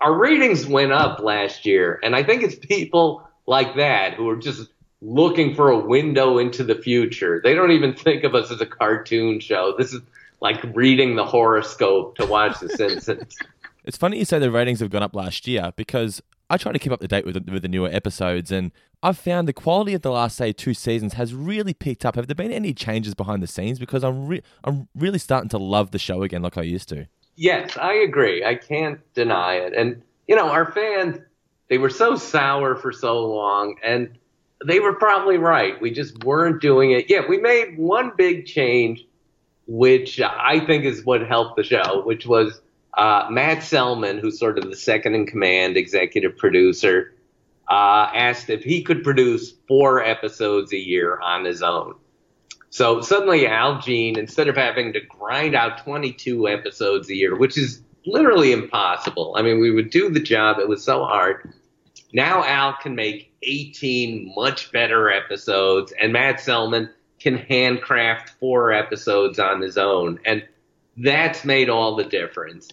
our ratings went up last year. And I think it's people like that who are just looking for a window into the future. They don't even think of us as a cartoon show. This is like reading the horoscope to watch The Simpsons. It's funny you say the ratings have gone up last year because I try to keep up to date with the, with the newer episodes, and I've found the quality of the last say two seasons has really picked up. Have there been any changes behind the scenes? Because I'm re- I'm really starting to love the show again, like I used to. Yes, I agree. I can't deny it. And you know, our fans they were so sour for so long, and they were probably right. We just weren't doing it. Yeah, we made one big change, which I think is what helped the show, which was uh, Matt Selman, who's sort of the second in command executive producer, uh, asked if he could produce four episodes a year on his own. So suddenly Al Jean, instead of having to grind out 22 episodes a year, which is literally impossible. I mean, we would do the job. It was so hard. Now Al can make 18 much better episodes, and Matt Selman can handcraft four episodes on his own. And that's made all the difference.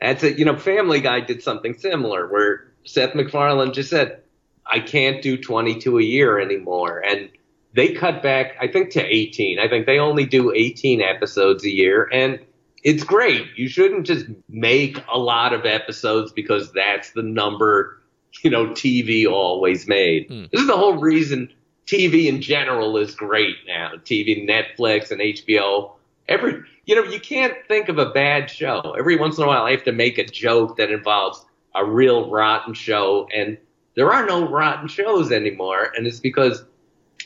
That's it. You know, Family Guy did something similar where Seth MacFarlane just said, I can't do 22 a year anymore. And they cut back, I think, to 18. I think they only do 18 episodes a year, and it's great. You shouldn't just make a lot of episodes because that's the number, you know, TV always made. Hmm. This is the whole reason TV in general is great now. TV, Netflix, and HBO. Every, you know, you can't think of a bad show. Every once in a while, I have to make a joke that involves a real rotten show, and there are no rotten shows anymore, and it's because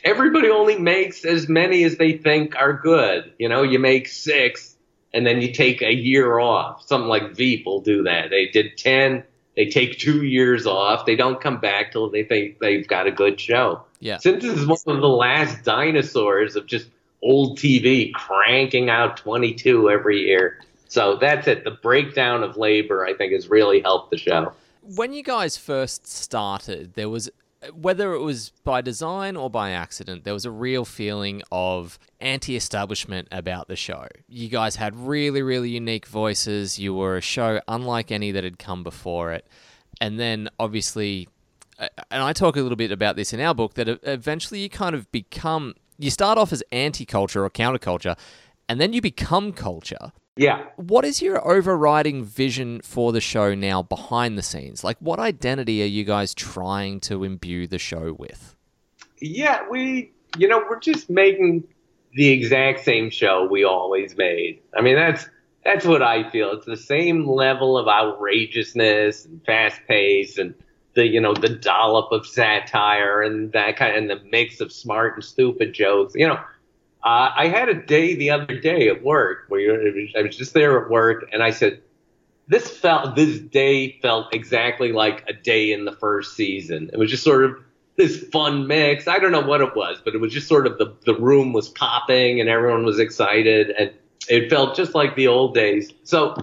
everybody only makes as many as they think are good. You know, you make six and then you take a year off. Something like Veep will do that. They did 10, they take two years off. They don't come back till they think they've got a good show. Yeah. Simpsons is one of the last dinosaurs of just old TV cranking out 22 every year. So that's it. The breakdown of labor, I think, has really helped the show. when you guys first started, there was whether it was by design or by accident, there was a real feeling of anti-establishment about the show. You guys had really, really unique voices. You were a show unlike any that had come before it, and then obviously, and I talk a little bit about this in our book that eventually you kind of become. You start off as anti-culture or counterculture, and then you become culture Yeah. what is your overriding vision for the show now behind the scenes? Like, what identity are you guys trying to imbue the show with? Yeah, we, you know, we're just making the exact same show we always made. I mean, that's that's what I feel. It's the same level of outrageousness and fast pace and the you know the dollop of satire and that kind and the mix of smart and stupid jokes. You know, uh, I had a day the other day at work where I was just there at work and I said, this felt this day felt exactly like a day in the first season. It was just sort of this fun mix. I don't know what it was, but it was just sort of the the room was popping and everyone was excited and it felt just like the old days. So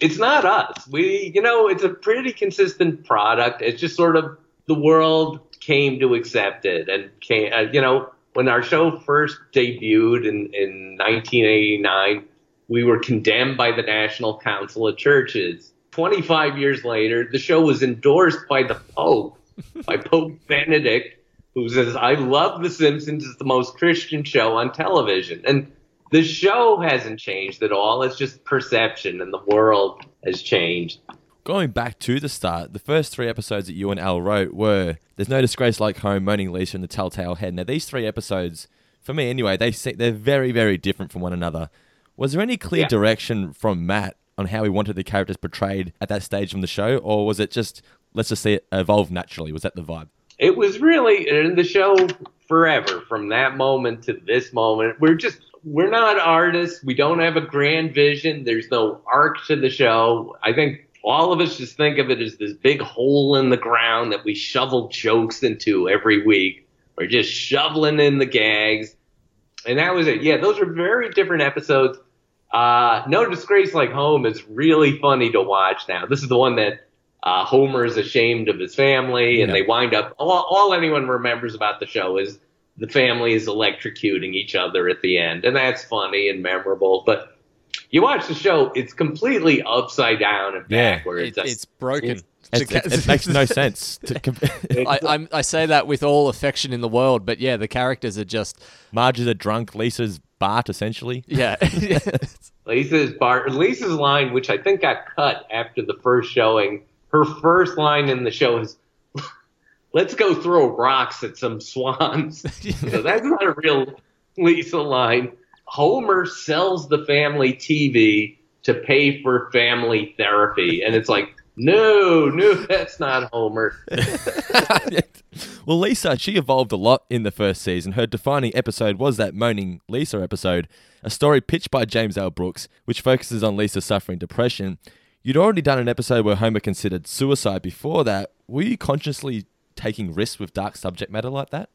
it's not us. We you know, it's a pretty consistent product. It's just sort of the world came to accept it and came uh, you know, when our show first debuted in in 1989, we were condemned by the National Council of Churches. 25 years later, the show was endorsed by the Pope, by Pope Benedict, who says, I love The Simpsons. It's the most Christian show on television. And the show hasn't changed at all. It's just perception, and the world has changed. Going back to the start, the first three episodes that you and Al wrote were There's No Disgrace Like Home, Moaning Lisa, and The Telltale Head. Now, these three episodes, for me anyway, they se- they're very, very different from one another. Was there any clear Yeah. direction from Matt on how he wanted the characters portrayed at that stage from the show, or was it just let's just see it evolve naturally? Was that the vibe? It was really in the show forever from that moment to this moment. We're just we're not artists. We don't have a grand vision. There's no arc to the show. I think all of us just think of it as this big hole in the ground that we shovel jokes into every week. We're just shoveling in the gags. And that was it. Yeah, those are very different episodes. Uh, no Disgrace Like Home is really funny to watch now. This is the one that uh, Homer is ashamed of his family, and Yeah. they wind up. All, all anyone remembers about the show is the family is electrocuting each other at the end, and that's funny and memorable. But you watch the show; it's completely upside down and Yeah. backwards. It, it's broken. It, it- it makes no sense. To comp- I, I'm, I say that with all affection in the world, but yeah, the characters are just Marge is a drunk, Lisa's Bart, essentially. yeah. Lisa's Bart. Lisa's line, which I think got cut after the first showing. Her first line in the show is, "Let's go throw rocks at some swans." so that's not a real Lisa line. Homer sells the family TV to pay for family therapy, and it's like, no, no, that's not Homer. well, Lisa, she evolved a lot in the first season. Her defining episode was that Moaning Lisa episode, a story pitched by James L. Brooks, which focuses on Lisa suffering depression. You'd already done an episode where Homer considered suicide before that. Were you consciously taking risks with dark subject matter like that?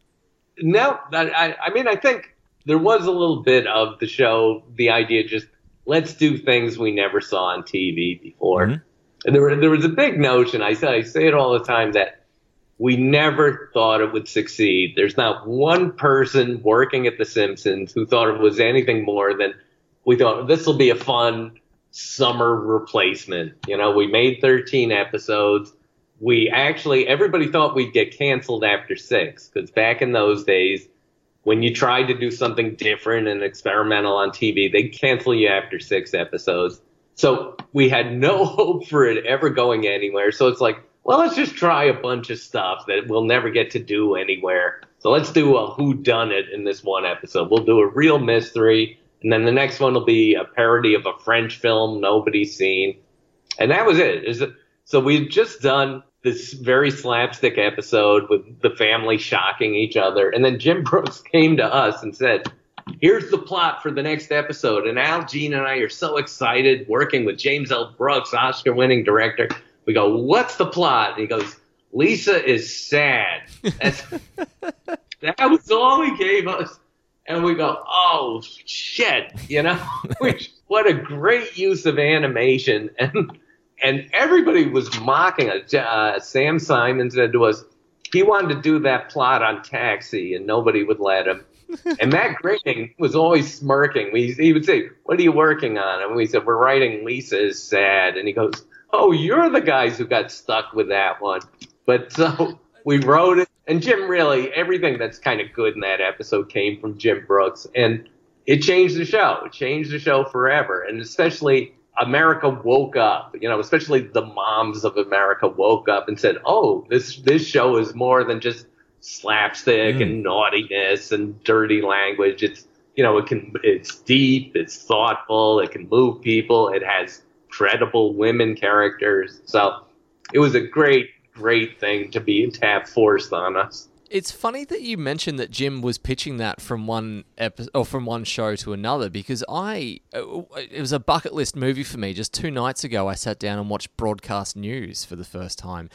No, I, I mean, I think there was a little bit of the show, the idea just let's do things we never saw on TV before. Mhm. And there, were, there was a big notion. I say, I say it all the time that we never thought it would succeed. There's not one person working at The Simpsons who thought it was anything more than we thought this will be a fun summer replacement. You know, we made 13 episodes. We actually, everybody thought we'd get canceled after six because back in those days, when you try to do something different and experimental on TV, they cancel you after six episodes. So we had no hope for it ever going anywhere. So it's like, well, let's just try a bunch of stuff that we'll never get to do anywhere. So let's do a who done it in this one episode. We'll do a real mystery, and then the next one will be a parody of a French film nobody's seen. And that was it. So we've just done this very slapstick episode with the family shocking each other, and then Jim Brooks came to us and said, here's the plot for the next episode. And Al Jean and I are so excited working with James L. Brooks, Oscar winning director. We go, what's the plot? And he goes, Lisa is sad. That was all he gave us. And we go, oh shit, you know, Which, what a great use of animation. And, and everybody was mocking us. Uh, Sam Simon said to us, he wanted to do that plot on Taxi and nobody would let him and Matt Groening was always smirking. We, he would say, "What are you working on?" And we said, "We're writing Lisa's sad." And he goes, "Oh, you're the guys who got stuck with that one." But so we wrote it, and Jim really everything that's kind of good in that episode came from Jim Brooks, and it changed the show. It changed the show forever, and especially America woke up. You know, especially the moms of America woke up and said, "Oh, this this show is more than just." slapstick mm. and naughtiness and dirty language. It's you know it can it's deep, it's thoughtful, it can move people, it has credible women characters. So it was a great great thing to be to have forced on us. It's funny that you mentioned that Jim was pitching that from one episode or from one show to another because I uh, it was a bucket list movie for me. Just two nights ago, I sat down and watched broadcast news for the first time,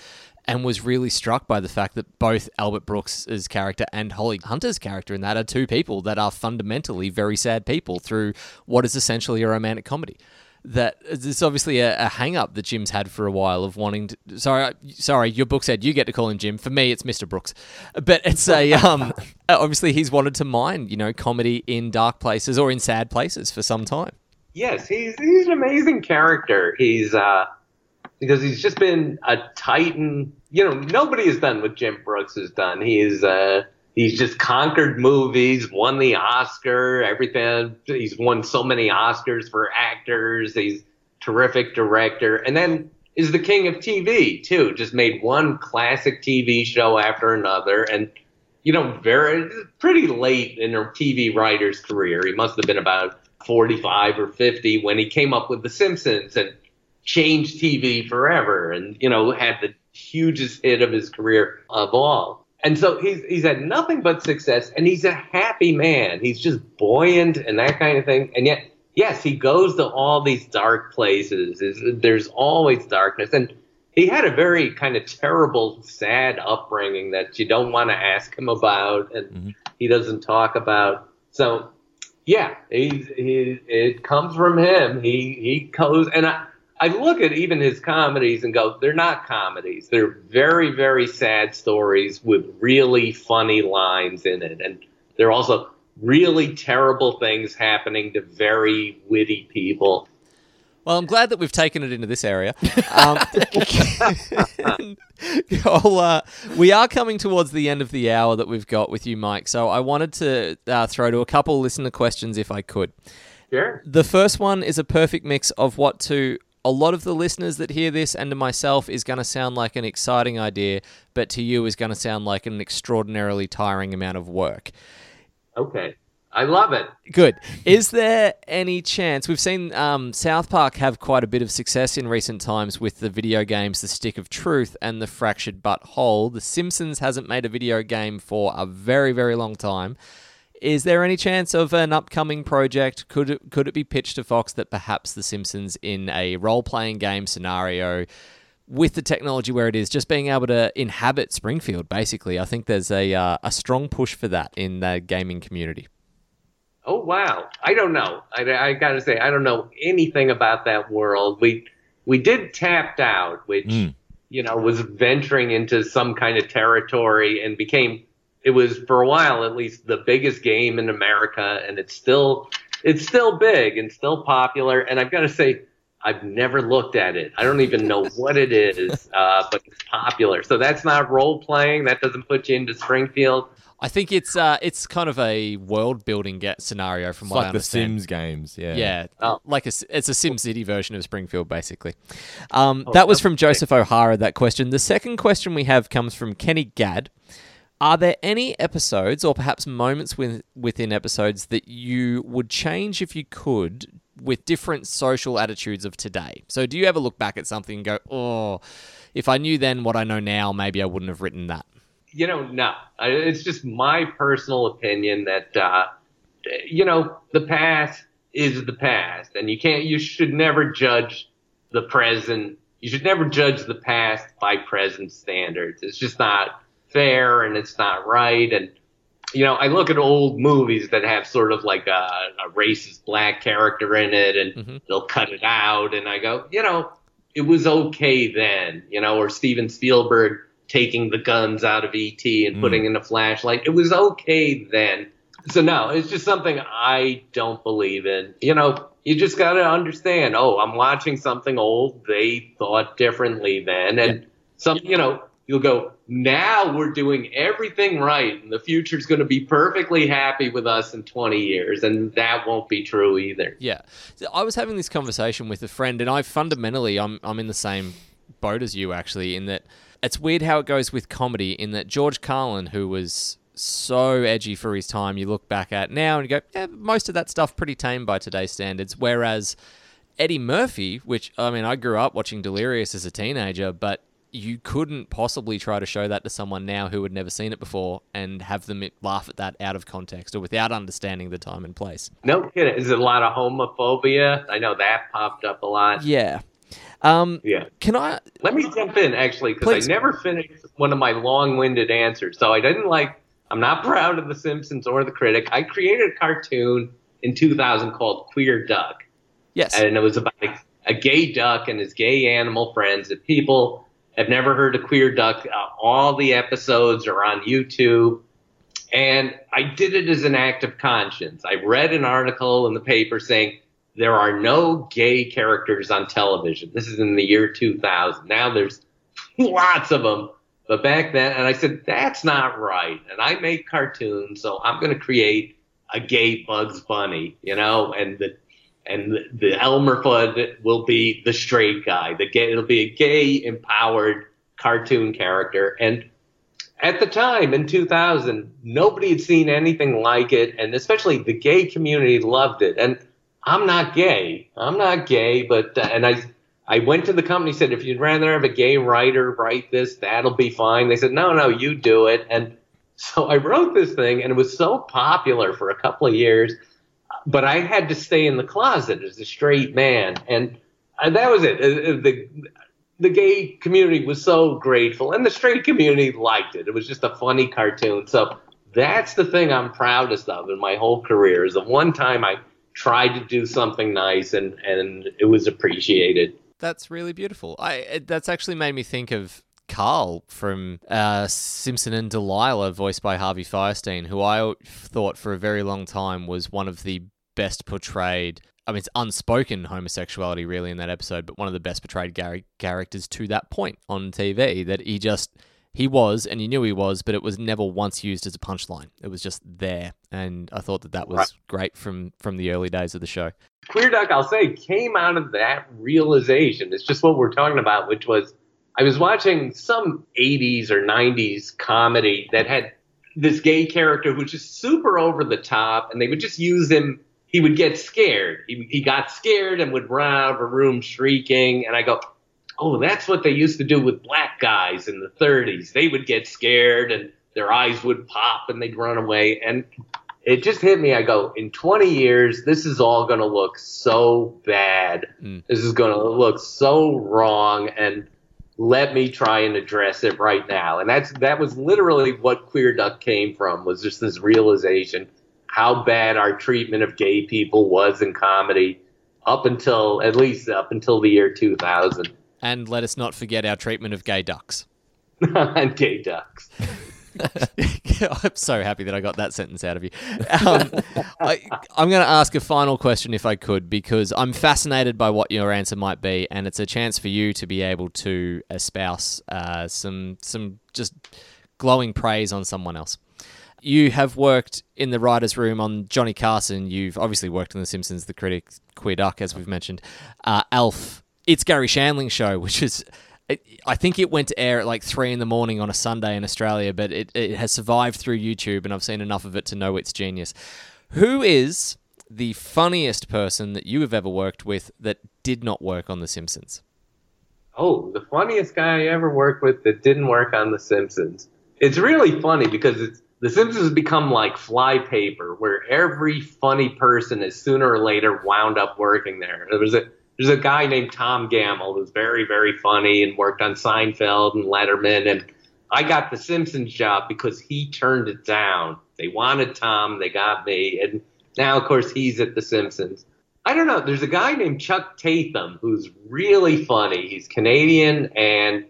and was really struck by the fact that both Albert Brooks's character and Holly Hunter's character in that are two people that are fundamentally very sad people through what is essentially a romantic comedy. That it's obviously a, a hang up that Jim's had for a while of wanting to. Sorry, sorry, your book said you get to call him Jim. For me, it's Mr. Brooks, but it's a um. obviously, he's wanted to mine you know comedy in dark places or in sad places for some time. Yes, he's he's an amazing character. He's uh because he's just been a titan. You know, nobody has done what Jim Brooks has done. He's uh, he's just conquered movies, won the Oscar, everything. He's won so many Oscars for actors. He's terrific director, and then is the king of TV too. Just made one classic TV show after another, and you know, very pretty late in a TV writer's career. He must have been about 45 or 50 when he came up with The Simpsons and changed TV forever and, you know, had the hugest hit of his career of all. And so he's he's had nothing but success and he's a happy man. He's just buoyant and that kind of thing. And yet, yes, he goes to all these dark places. There's always darkness. And he had a very kind of terrible, sad upbringing that you don't want to ask him about and mm-hmm. he doesn't talk about. So yeah, he's, he, it comes from him. He, he goes, and I, I look at even his comedies and go, they're not comedies. They're very, very sad stories with really funny lines in it. And they're also really terrible things happening to very witty people. Well, I'm glad that we've taken it into this area. Um, uh, we are coming towards the end of the hour that we've got with you, Mike. So I wanted to uh, throw to a couple listener questions if I could. Sure. The first one is a perfect mix of what to a lot of the listeners that hear this and to myself is going to sound like an exciting idea, but to you is going to sound like an extraordinarily tiring amount of work. Okay. I love it. Good. Is there any chance we've seen um, South Park have quite a bit of success in recent times with the video games The Stick of Truth and The Fractured But Whole? The Simpsons hasn't made a video game for a very, very long time. Is there any chance of an upcoming project? Could it, could it be pitched to Fox that perhaps The Simpsons in a role playing game scenario with the technology where it is, just being able to inhabit Springfield, basically? I think there's a, uh, a strong push for that in the gaming community. Oh, wow. I don't know. I, I got to say, I don't know anything about that world. We, we did Tapped Out, which, mm. you know, was venturing into some kind of territory and became it was for a while at least the biggest game in America, and it's still it's still big and still popular. And I've got to say, I've never looked at it. I don't even know what it is, uh, but it's popular. So that's not role playing. That doesn't put you into Springfield. I think it's uh, it's kind of a world building get scenario from It's what I like the. Sims games. Yeah. Yeah, Oh. like a, it's a Sim City version of Springfield, basically. Um, that was from Joseph O'Hara. That question. The second question we have comes from Kenny Gadd. Are there any episodes, or perhaps moments with, within episodes, that you would change if you could, with different social attitudes of today? So, do you ever look back at something and go, "Oh, if I knew then what I know now, maybe I wouldn't have written that." you know, no. It's just my personal opinion that, uh, you know, the past is the past, and you can't, you should never judge the present. You should never judge the past by present standards. It's just not fair, and it's not right. And you know, I look at old movies that have sort of like a, a racist black character in it, and mm-hmm. they'll cut it out, and I go, you know, it was okay then, you know, or Steven Spielberg taking the guns out of ET and Mm. putting in a flashlight. It was okay then. So no, it's just something I don't believe in. You know, you just got to understand, oh, I'm watching something old. They thought differently then. And some, you know, you'll go, now we're doing everything right and the future's going to be perfectly happy with us in 20 years. And that won't be true either. Yeah, I was having this conversation with a friend, and I fundamentally, I'm I'm in the same boat as you actually. In that, it's weird how it goes with comedy. In that George Carlin, who was so edgy for his time, you look back at now and you go, yeah, most of that stuff pretty tame by today's standards. Whereas Eddie Murphy, which I mean, I grew up watching Delirious as a teenager, but you couldn't possibly try to show that to someone now who had never seen it before and have them laugh at that out of context or without understanding the time and place. No kidding. Is it a lot of homophobia? I know that popped up a lot. Yeah. Um, Yeah. can I? Let me jump in actually because I never finished one of my long-winded answers. So I didn't like. I'm not proud of The Simpsons or The Critic. I created a cartoon in 2000 called Queer Duck, Yes. and it was about a, a gay duck and his gay animal friends. If people have never heard of Queer Duck, uh, all the episodes are on YouTube. And I did it as an act of conscience. I read an article in the paper saying there are no gay characters on television. This is in the year 2000. Now there's lots of them. But back then, and I said, that's not right. And I make cartoons, so I'm going to create a gay Bugs Bunny, you know, and the, and the, Elmer Fudd will be the straight guy. The gay, it'll be a gay empowered cartoon character. And at the time in 2000, nobody had seen anything like it, and especially the gay community loved it. And I'm not gay. I'm not gay, but uh, and I I went to the company said if you'd rather have a gay writer write this, that'll be fine. They said no, no, you do it. And so I wrote this thing, and it was so popular for a couple of years. But I had to stay in the closet as a straight man, and that was it. Uh, uh, The the gay community was so grateful, and the straight community liked it. It was just a funny cartoon. So that's the thing I'm proudest of in my whole career. Is the one time I tried to do something nice, and and it was appreciated. That's really beautiful. I that's actually made me think of Carl from uh, Simpson and Delilah, voiced by Harvey Fierstein, who I thought for a very long time was one of the best portrayed. I mean, it's unspoken homosexuality really in that episode, but one of the best portrayed gar- characters to that point on TV. That he just he was, and you knew he was, but it was never once used as a punchline. It was just there, and I thought that that was Right. great from from the early days of the show. Queer Duck, I'll say, came out of that realization. It's just what we're talking about, which was I was watching some 80s or 90s comedy that had this gay character who was just super over the top, and they would just use him. He would get scared. He, he got scared and would run out of a room shrieking. And I go, oh, that's what they used to do with black guys in the 30s. They would get scared and their eyes would pop and they'd run away. And it just hit me. I go, in 20 years, this is all going to look so bad. Mm. This is going to look so wrong. And let me try and address it right now. And that's that was literally what Queer Duck came from was just this realization how bad our treatment of gay people was in comedy up until at least up until the year 2000 And let us not forget our treatment of gay ducks. and gay ducks. I'm so happy that I got that sentence out of you. Um, I, I'm going to ask a final question if I could, because I'm fascinated by what your answer might be, and it's a chance for you to be able to espouse uh, some some just glowing praise on someone else. You have worked in the writers' room on Johnny Carson. You've obviously worked on The Simpsons, The Critic, Queer Duck, as we've mentioned, uh, Alf. It's Garry Shandling show, which is I think it went to air at like three in the morning on a Sunday in Australia, but it, it has survived through YouTube, and I've seen enough of it to know its genius. Who is the funniest person that you have ever worked with that did not work on The Simpsons? Oh, the funniest guy I ever worked with that didn't work on The Simpsons. It's really funny because it's The Simpsons has become like flypaper, where every funny person is sooner or later wound up working there. There was a there's a guy named Tom Gammill who's very very funny and worked on Seinfeld and Letterman, and I got the Simpsons job because he turned it down. They wanted Tom, they got me, and now of course he's at the Simpsons. I don't know. There's a guy named Chuck Tatham who's really funny. He's Canadian and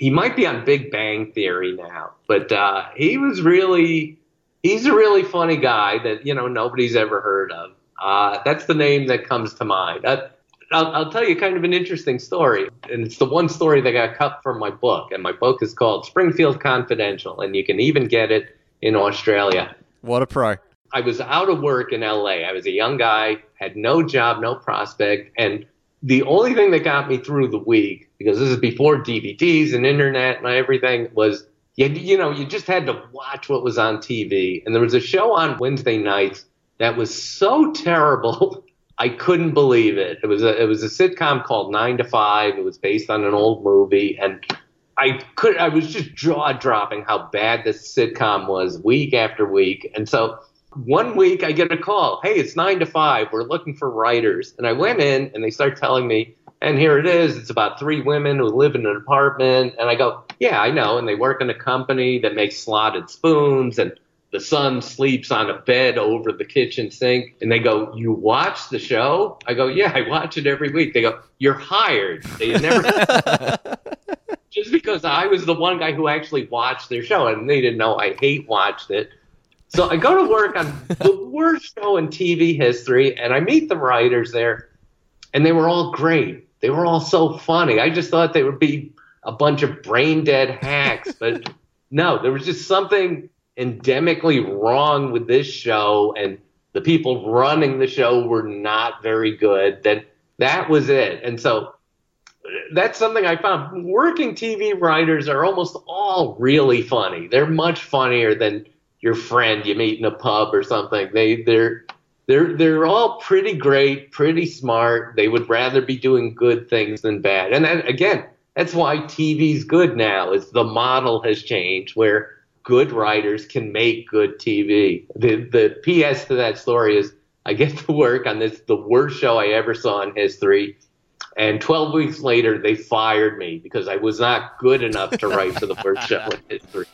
he might be on Big Bang Theory now, but uh, he was really he's a really funny guy that you know nobody's ever heard of. Uh, that's the name that comes to mind. Uh, I'll, I'll tell you kind of an interesting story, and it's the one story that got cut from my book, and my book is called Springfield Confidential, and you can even get it in Australia. What a pro! I was out of work in LA. I was a young guy, had no job, no prospect, and the only thing that got me through the week, because this is before DVDs and internet and everything, was you, you know, you just had to watch what was on TV. And there was a show on Wednesday nights that was so terrible, I couldn't believe it. It was a it was a sitcom called Nine to Five. It was based on an old movie, and I could I was just jaw dropping how bad this sitcom was week after week. And so one week I get a call, hey, it's nine to five. We're looking for writers. And I went in and they start telling me, and here it is. It's about three women who live in an apartment. And I go, yeah, I know. And they work in a company that makes slotted spoons and the son sleeps on a bed over the kitchen sink. And they go, you watch the show? I go, yeah, I watch it every week. They go, you're hired. They had never. Just because I was the one guy who actually watched their show and they didn't know I hate watched it. So I go to work on the worst show in TV history, and I meet the writers there, and they were all great. They were all so funny. I just thought they would be a bunch of brain dead hacks, but no, there was just something endemically wrong with this show, and the people running the show were not very good. That that was it, and so that's something I found. Working TV writers are almost all really funny. They're much funnier than your friend you meet in a pub or something. They they're they're they're all pretty great, pretty smart. They would rather be doing good things than bad. And then, again, that's why TV's good now. Is the model has changed where good writers can make good TV. The the PS to that story is I get to work on this the worst show I ever saw in history. And 12 weeks later, they fired me because I was not good enough to write for the worst show in history.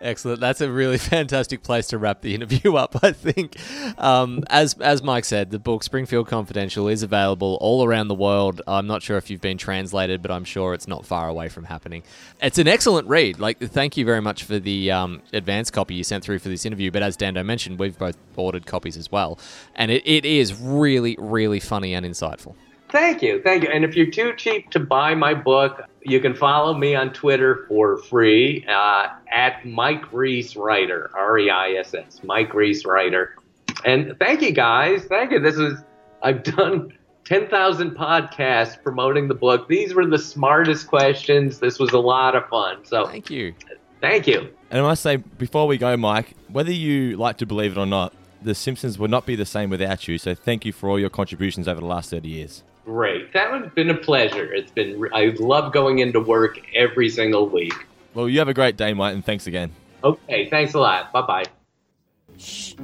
Excellent. That's a really fantastic place to wrap the interview up. I think, um, as as Mike said, the book Springfield Confidential is available all around the world. I'm not sure if you've been translated, but I'm sure it's not far away from happening. It's an excellent read. Like, thank you very much for the um, advanced copy you sent through for this interview. But as Dando mentioned, we've both ordered copies as well, and it, it is really, really funny and insightful. Thank you, thank you. And if you're too cheap to buy my book, you can follow me on Twitter for free uh, at Mike Reiss Writer, R E I S S, Mike Reiss Writer. And thank you guys, thank you. This is I've done 10,000 podcasts promoting the book. These were the smartest questions. This was a lot of fun. So Thank you. thank you. And I must say, before we go, Mike, whether you like to believe it or not, The Simpsons would not be the same without you. So thank you for all your contributions over the last 30 years. Great. That has been a pleasure. It's been I love going into work every single week. Well, you have a great day, Mike, and thanks again. Okay, thanks a lot. Bye bye. Shh.